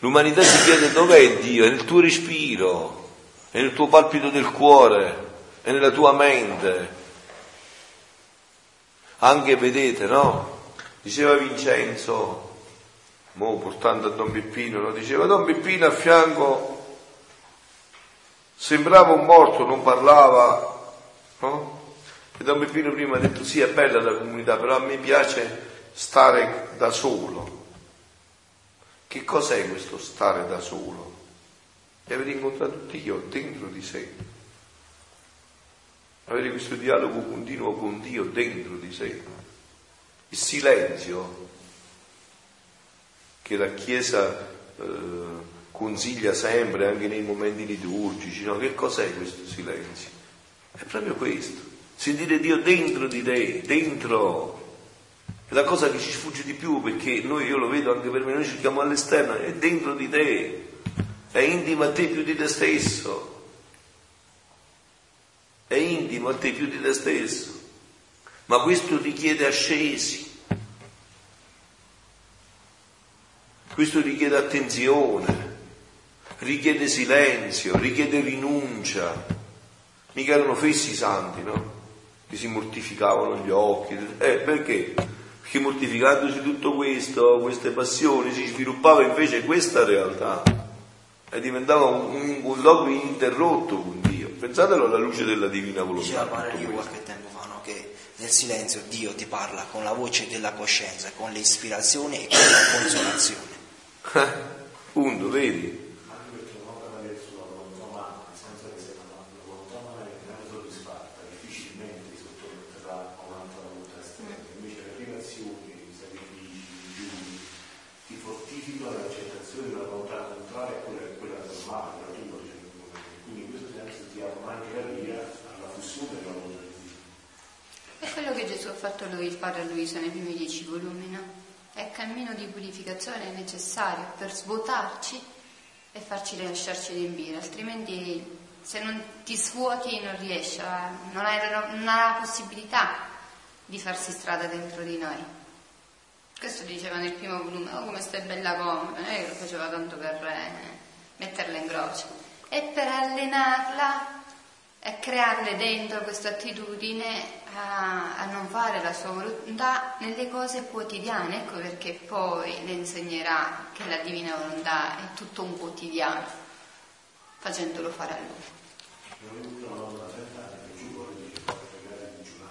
[SPEAKER 1] L'umanità si chiede dov'è Dio? È nel tuo respiro, è nel tuo palpito del cuore, è nella tua mente. Anche vedete, no? Diceva Vincenzo, mo portando a Don Peppino, no? diceva Don Peppino a fianco sembrava un morto, non parlava, no? E Don Peppino prima ha detto sì, è bella la comunità, però a me piace stare da solo. Che cos'è questo stare da solo? E avere incontrato Dio dentro di sé. Avere questo dialogo continuo con Dio dentro di sé. Il silenzio che la Chiesa eh, consiglia sempre anche nei momenti liturgici, no? Che cos'è questo silenzio? È proprio questo sentire Dio dentro di te, dentro. È la cosa che ci sfugge di più perché noi, io lo vedo anche per me, noi cerchiamo all'esterno, è dentro di te, è intimo a te più di te stesso, è intimo a te più di te stesso. ma questo richiede ascesi, questo richiede attenzione, richiede silenzio, richiede rinuncia. Mica erano fessi santi, no? Che si mortificavano gli occhi. Eh, perché? Perché mortificandosi tutto questo, queste passioni, si sviluppava invece questa realtà e diventava un, un colloquio ininterrotto con Dio. Pensatelo alla luce della divina volontà.
[SPEAKER 2] Diceva Dio qualche tempo fa no? che nel silenzio Dio ti parla con la voce della coscienza, con le ispirazioni e con la consolazione. [laughs]
[SPEAKER 1] Punto, vedi?
[SPEAKER 6] Luisa nei primi dieci volumi, no? È il cammino di purificazione necessario per svuotarci e farci lasciarci riempire, altrimenti se non ti svuoti non riesci, a, non, hai, non hai la possibilità di farsi strada dentro di noi. Questo diceva nel primo volume, oh come stai bella comoda, non è che lo faceva tanto per eh, metterla in croce, e per allenarla e crearle dentro questa attitudine a, a, non fare la sua volontà nelle cose quotidiane, ecco perché poi le insegnerà che la divina volontà è tutto un quotidiano, facendolo fare a lui.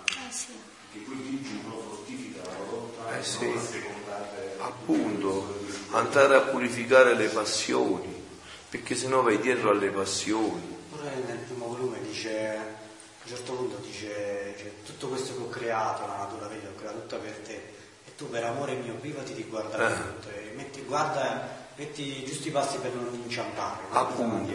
[SPEAKER 1] Eh sì. Che quel digiuno fortifica la volontà eh sì. appunto andare a purificare le passioni perché sennò vai dietro alle passioni
[SPEAKER 7] pure nel primo volume dice a un certo punto dice cioè, tutto questo che ho creato, la natura vedi, ho creato tutta per te e tu per amore mio privati di guardare eh. tutto e metti, guarda, metti giusti i passi per non inciampare.
[SPEAKER 1] Appunto.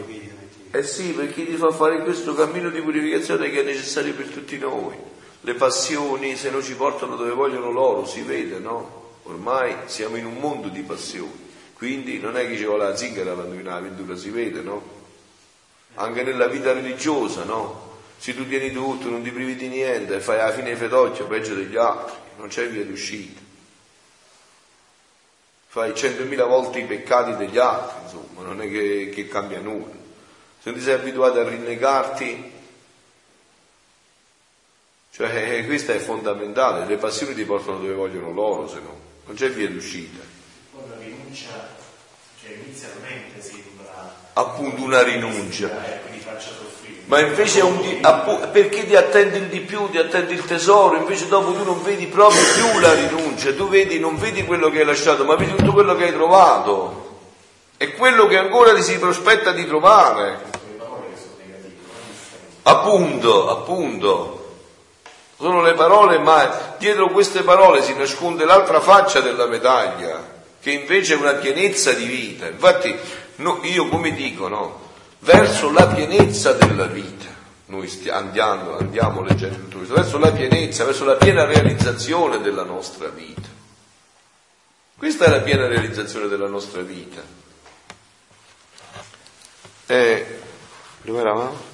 [SPEAKER 1] Eh sì, perché ti fa fare questo cammino di purificazione che è necessario per tutti noi. Le passioni, se non ci portano dove vogliono loro, si vede, no? Ormai siamo in un mondo di passioni. Quindi non è che ci vuole la zingara quando viene la ventura, si vede, no? Anche nella vita religiosa, no? Se tu tieni tutto, non ti privi di niente, fai alla fine fedocchio peggio degli altri, non c'è via d'uscita. Fai centomila volte i peccati degli altri, insomma, non è che, che cambia nulla. Se non ti sei abituato a rinnegarti, cioè questo è fondamentale, le passioni ti portano dove vogliono loro, se no, non c'è via d'uscita.
[SPEAKER 4] Poi la rinuncia, cioè inizialmente sembra
[SPEAKER 1] appunto una rinuncia ma invece un di, perché ti attendi di più, ti attendi il tesoro, invece dopo tu non vedi proprio più la rinuncia, tu vedi, non vedi quello che hai lasciato, ma vedi tutto quello che hai trovato. E quello che ancora ti si prospetta di trovare. Appunto, appunto. Sono le parole, ma dietro queste parole si nasconde l'altra faccia della medaglia, che invece è una pienezza di vita. Infatti, no, io come dico, no? Verso la pienezza della vita. Noi andiamo, andiamo leggendo tutto questo, verso la pienezza, verso la piena realizzazione della nostra vita. Questa è la piena realizzazione della nostra vita. Eh, dove eravamo?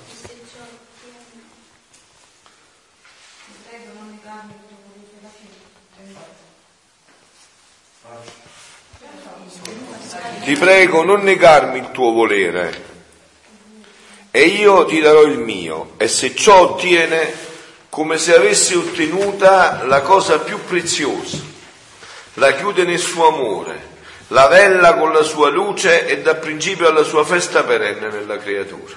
[SPEAKER 1] Ti prego non negarmi il tuo volere e io ti darò il mio, e se ciò ottiene, come se avesse ottenuta la cosa più preziosa, la chiude nel suo amore, la vella con la sua luce e dà principio alla sua festa perenne nella creatura.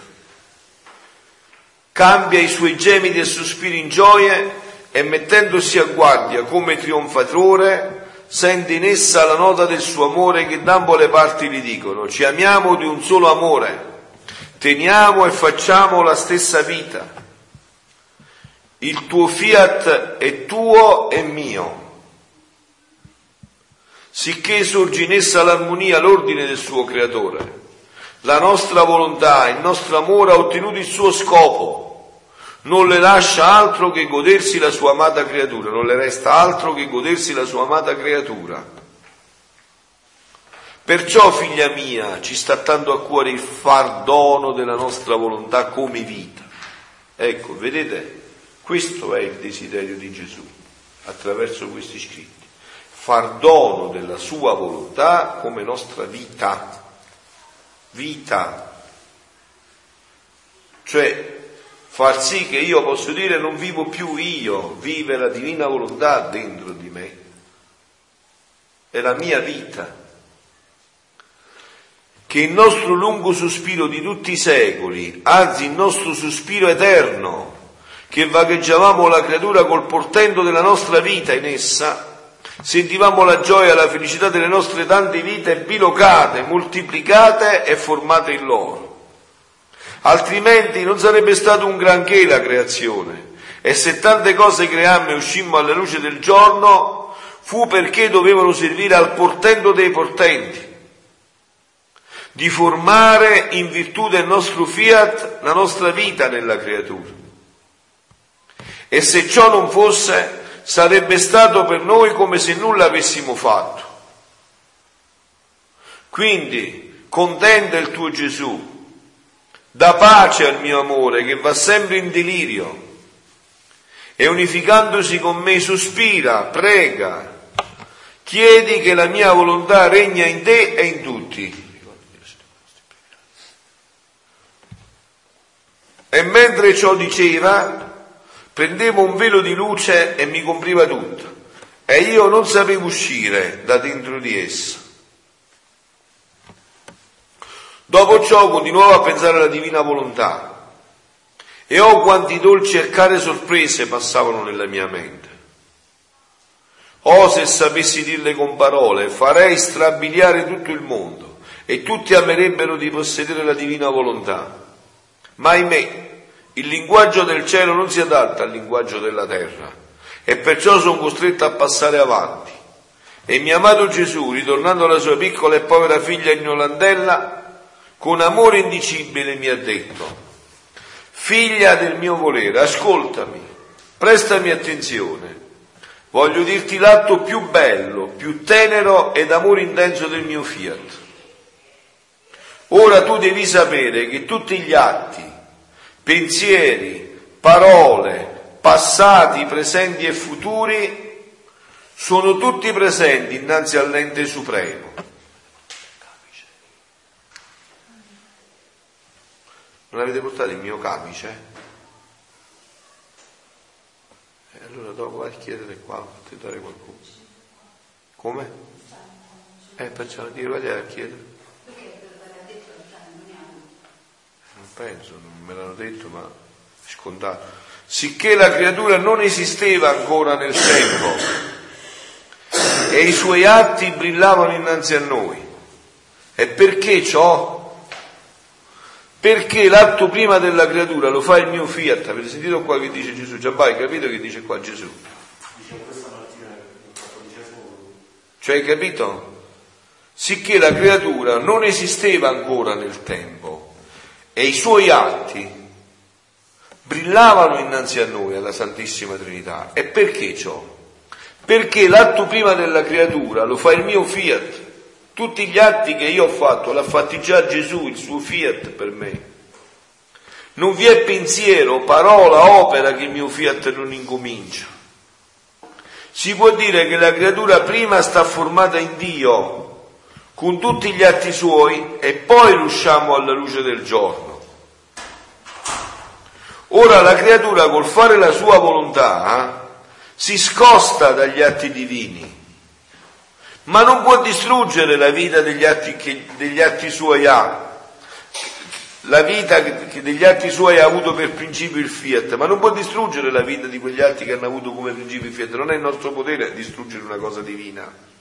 [SPEAKER 1] Cambia i suoi gemiti e sospiri in gioie e mettendosi a guardia come trionfatore, sente in essa la nota del suo amore che da ambo le parti gli dicono, ci amiamo di un solo amore teniamo e facciamo la stessa vita. Il tuo fiat è tuo e mio, sicché sorge in essa l'armonia, l'ordine del suo creatore. La nostra volontà, il nostro amore ha ottenuto il suo scopo, non le lascia altro che godersi la sua amata creatura, non le resta altro che godersi la sua amata creatura. Perciò, figlia mia, ci sta tanto a cuore il far dono della nostra volontà come vita. Ecco, vedete, questo è il desiderio di Gesù. attraverso questi scritti, far dono della sua volontà come nostra vita. Vita. Cioè far sì che io posso dire non vivo più io, vive la divina volontà dentro di me. È la mia vita. Che il nostro lungo sospiro di tutti i secoli, anzi il nostro sospiro eterno, che vagheggiavamo la creatura col portento della nostra vita in essa, sentivamo la gioia e la felicità delle nostre tante vite bilocate, moltiplicate e formate in loro. Altrimenti non sarebbe stato un granché la creazione. E se tante cose creammo e uscimmo alla luce del giorno, fu perché dovevano servire al portento dei portenti, di formare in virtù del nostro fiat la nostra vita nella creatura. E se ciò non fosse, sarebbe stato per noi come se nulla avessimo fatto. Quindi, contenta il tuo Gesù, da pace al mio amore che va sempre in delirio e unificandosi con me sospira, prega, chiedi che la mia volontà regna in te e in tutti. E mentre ciò diceva, Prendevo un velo di luce e mi copriva tutto e io non sapevo uscire da dentro di essa. Dopo ciò continuavo a pensare alla divina volontà e oh quanti dolci e care sorprese passavano nella mia mente. Oh se sapessi dirle con parole, farei strabiliare tutto il mondo e tutti amerebbero di possedere la divina volontà. Ma ahimè, il linguaggio del cielo non si adatta al linguaggio della terra e perciò sono costretto a passare avanti. E mio amato Gesù, ritornando alla sua piccola e povera figlia ignolandella, con amore indicibile mi ha detto, figlia del mio volere, ascoltami, prestami attenzione, voglio dirti l'atto più bello, più tenero ed amore intenso del mio fiat. Ora tu devi sapere che tutti gli atti, pensieri, parole, passati, presenti e futuri, sono tutti presenti innanzi all'ente supremo. Non avete portato il mio camice? E allora dopo vai a chiedere qua, ti dare qualcuno. Come? Eh, facciamo dire, vai a chiedere. Non penso, non me l'hanno detto, ma è scontato. Sicché la creatura non esisteva ancora nel tempo e i suoi atti brillavano innanzi a noi. E perché ciò? Perché l'atto prima della creatura lo fa il mio fiat. Avete sentito qua che dice Gesù? Già vai, capito che dice qua Gesù? Cioè, capito? Sicché la creatura non esisteva ancora nel tempo e i suoi atti brillavano innanzi a noi, alla Santissima Trinità. E perché ciò? Perché l'atto prima della creatura lo fa il mio fiat. Tutti gli atti che io ho fatto l'ha fatti già Gesù, il suo fiat per me. Non vi è pensiero, parola, opera che il mio fiat non incomincia. Si può dire che la creatura prima sta formata in Dio, con tutti gli atti suoi e poi usciamo alla luce del giorno. Ora la creatura col fare la sua volontà si scosta dagli atti divini, ma non può distruggere la vita degli atti che degli atti suoi ha, la vita che degli atti suoi ha avuto per principio il fiat, ma non può distruggere la vita di quegli atti che hanno avuto come principio il fiat, non è il nostro potere distruggere una cosa divina.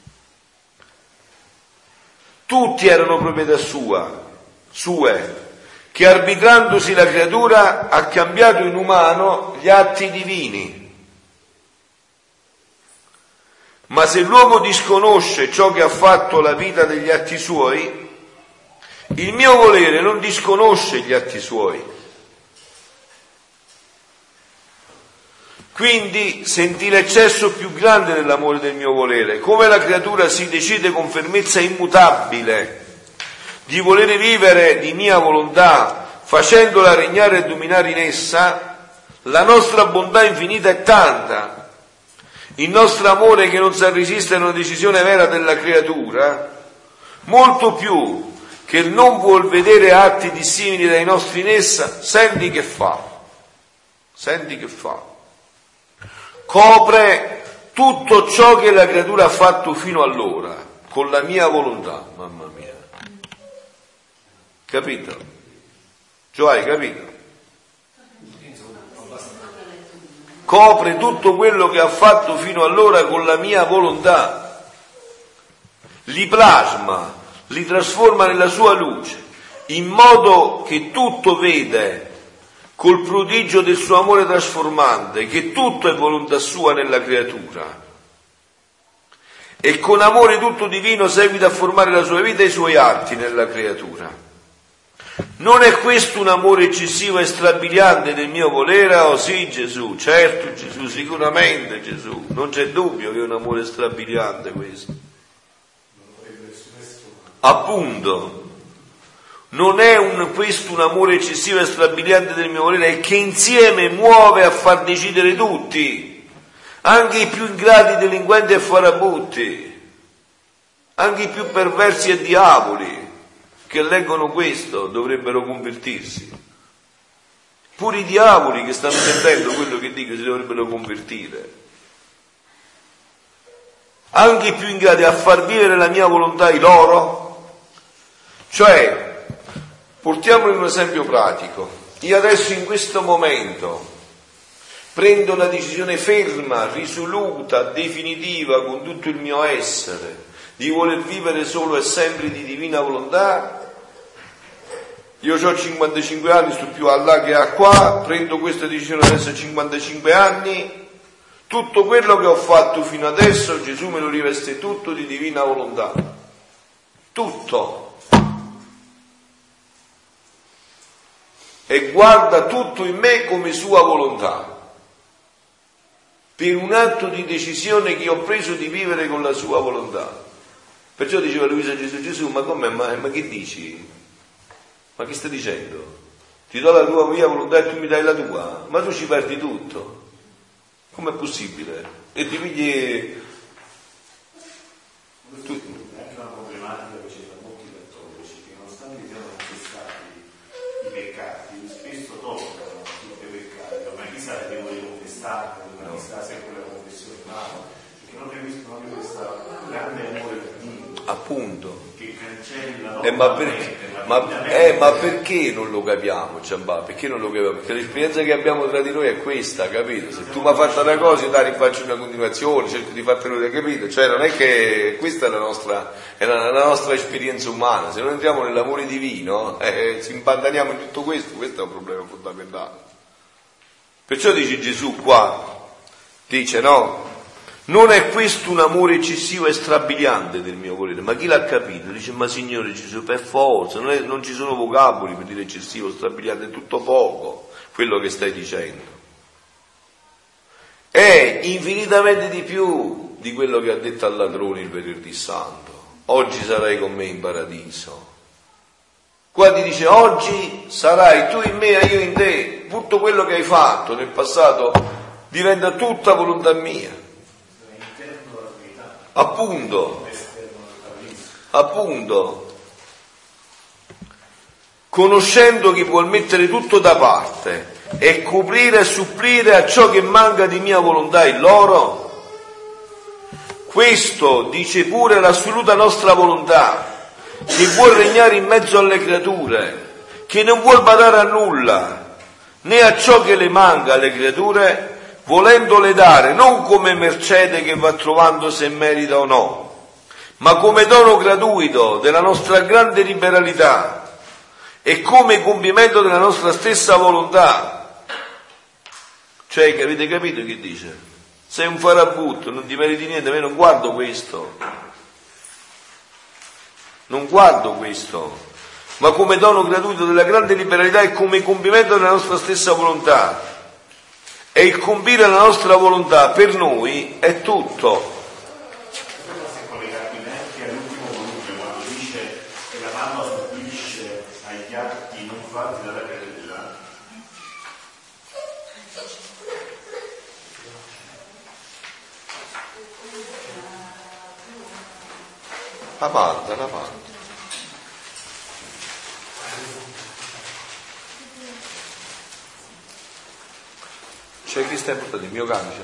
[SPEAKER 1] Tutti erano proprietà sua, sue, che arbitrandosi la creatura ha cambiato in umano gli atti divini. Ma se l'uomo disconosce ciò che ha fatto la vita degli atti suoi, il mio volere non disconosce gli atti suoi. Quindi sentì l'eccesso più grande dell'amore del mio volere, come la creatura si decide con fermezza immutabile di volere vivere di mia volontà, facendola regnare e dominare in essa, la nostra bontà infinita è tanta. Il nostro amore che non sa resistere a una decisione vera della creatura, molto più che non vuol vedere atti dissimili dai nostri in essa, senti che fa, senti che fa, copre tutto ciò che la creatura ha fatto fino allora, con la mia volontà, mamma mia. Capito? Hai capito? Copre tutto quello che ha fatto fino allora con la mia volontà. Li plasma, li trasforma nella sua luce, in modo che tutto vede col prodigio del suo amore trasformante, che tutto è volontà sua nella creatura. E con amore tutto divino seguita a formare la sua vita e i suoi atti nella creatura. Non è questo un amore eccessivo e strabiliante del mio volere? Oh sì Gesù, certo Gesù, sicuramente Gesù, non c'è dubbio che è un amore strabiliante questo. Appunto, non è un, questo un amore eccessivo e strabiliante del mio volere, è che insieme muove a far decidere tutti, anche i più ingrati delinquenti e farabutti, anche i più perversi e diavoli che leggono questo dovrebbero convertirsi. Pure i diavoli che stanno sentendo quello che dico si dovrebbero convertire. Anche i più ingrati a far vivere la mia volontà i loro. Cioè, portiamolo un esempio pratico. Io adesso in questo momento prendo una decisione ferma, risoluta, definitiva con tutto il mio essere di voler vivere solo e sempre di divina volontà io ho 55 anni, sto più a là che a qua, prendo questa decisione adesso a 55 anni, tutto quello che ho fatto fino adesso Gesù me lo riveste tutto di divina volontà. Tutto. E guarda tutto in me come sua volontà. Per un atto di decisione che ho preso di vivere con la sua volontà. Perciò diceva Luisa Gesù, Gesù, ma come, ma, ma che dici? Ma che stai dicendo? Ti do la tua mia volontà e tu mi dai la tua? Ma tu ci perdi tutto. Com'è possibile? E ti pigli...
[SPEAKER 4] Tu... È anche una problematica che c'è da molti cattolici che nonostante siano confessati i peccati, spesso toccano i peccati, ma chissà che vuole confessare, ma chissà sempre la confessione, no, perché non c'è questo grande amore per Dio.
[SPEAKER 1] Appunto.
[SPEAKER 4] Che cancella
[SPEAKER 1] eh, ma, perché, ma, eh, ma, perché non lo capiamo, Ciambà? Perché non lo capiamo? Perché l'esperienza che abbiamo tra di noi è questa, capito? Se tu mi hai fatto una cosa, io ti rifaccio una continuazione, cerco di fartelo capito? Cioè non è che questa è la nostra, è la, la nostra esperienza umana, se non entriamo nell'amore divino, eh, ci imbandaniamo in tutto questo, questo è un problema fondamentale. Perciò dice Gesù qua, dice no, non è questo un amore eccessivo e strabiliante del mio volere, ma chi l'ha capito? Dice, ma Signore Gesù, per forza, non, è, non ci sono vocaboli per dire eccessivo, strabiliante, è tutto poco quello che stai dicendo. È infinitamente di più di quello che ha detto al ladrone il venerdì santo. Oggi sarai con me in paradiso. Qua ti dice, oggi sarai tu in me e io in te. Tutto quello che hai fatto nel passato diventa tutta volontà mia. Appunto, appunto, conoscendo chi vuol mettere tutto da parte e coprire e supplire a ciò che manca di mia volontà in loro, questo dice pure l'assoluta nostra volontà, che vuol regnare in mezzo alle creature, che non vuol badare a nulla, né a ciò che le manca alle creature, volendole dare non come mercede che va trovando se merita o no, ma come dono gratuito della nostra grande liberalità e come compimento della nostra stessa volontà. Cioè, avete capito che dice? Sei un farabutto, non ti meriti niente, ma io non guardo questo. Non guardo questo, ma come dono gratuito della grande liberalità e come compimento della nostra stessa volontà e il compire la nostra volontà per noi è tutto. La parte, la parte. C'è chi stai portando? Il mio camice?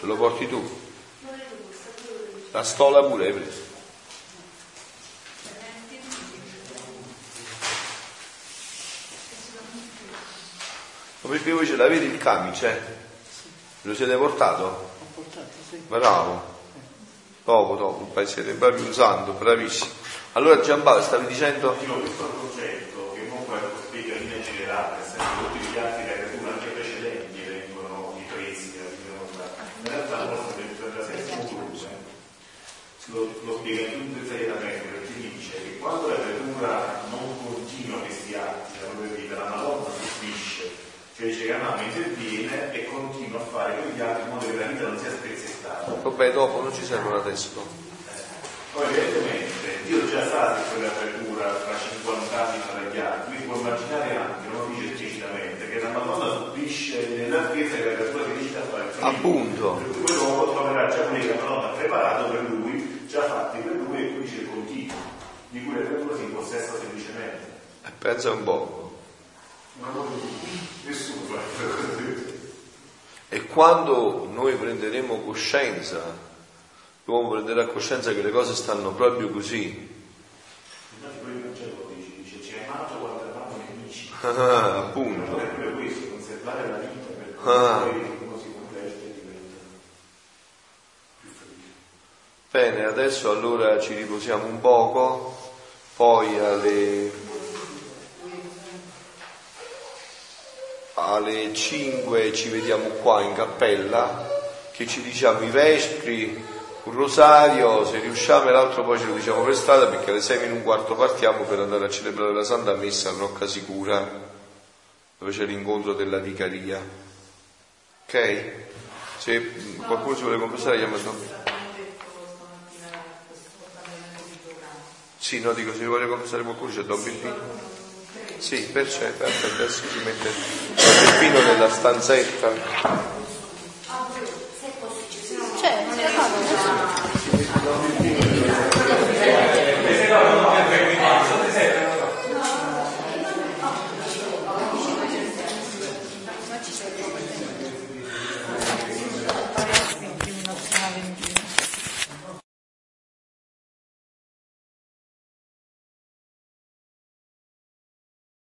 [SPEAKER 1] Te lo porti tu? La stola pure hai preso? Ma perché voi ce l'avete il camice? Lo siete portato?
[SPEAKER 7] Ho portato, sì.
[SPEAKER 1] Bravo. Dopo, dopo, siete bravi un santo, bravissimo. Allora Giampaolo stavi dicendo?
[SPEAKER 4] Io questo concetto che comunque lo spiega in generale, nel tutti gli atti della creatura anche precedenti vengono ripresi, vengono in realtà la nostra lettura senza conclusa lo, lo spiega più dettagliatamente perché dice che quando la creatura non continua questi atti della propria vita, la Madonna subisce, cioè dice che la mamma interviene e continua a fare quegli atti in modo che la vita non sia spezzettata.
[SPEAKER 1] Vabbè, dopo non ci servono adesso.
[SPEAKER 4] Poi evidentemente Dio già sa che quella creatura tra 50 anni sarà gli atti, quindi può immaginare anche, non lo dice esplicitamente, che la Madonna subisce nell'attesa che la creatura si riesca a fare il figlio.
[SPEAKER 1] Appunto.
[SPEAKER 4] Per cui l'uomo troverà già quelli che la Madonna ha preparato per lui, già fatti per lui e qui dice il continuo, di cui la creatura si impossessa semplicemente.
[SPEAKER 1] E pensa un po'.
[SPEAKER 4] Ma non nessuno fa.
[SPEAKER 1] E quando noi prenderemo coscienza, l'uomo prenderà coscienza che le cose stanno proprio così.
[SPEAKER 4] Infatti poi il Vangelo dice, dice ci hai amato quando eravamo nemici.
[SPEAKER 1] Ah, appunto.
[SPEAKER 4] Non è pure questo, conservare la vita per
[SPEAKER 1] Ah.
[SPEAKER 4] poi uno si completa e diventa più felice.
[SPEAKER 1] Bene, adesso allora ci riposiamo un poco, poi alle, alle 5 ci vediamo qua in cappella, che ci diciamo i vespri, un rosario, se riusciamo e l'altro poi ce lo diciamo per strada perché alle 6 meno un quarto partiamo per andare a celebrare la Santa Messa a Rocca Sicura, dove c'è l'incontro della vicaria. Ok? Se qualcuno si vuole confessare, chiama Sì, no, dico, se vuole confessare qualcuno c'è Don Birbino. Sì, perfetto, adesso si mette Don Birbino nella stanzetta. C'è, non è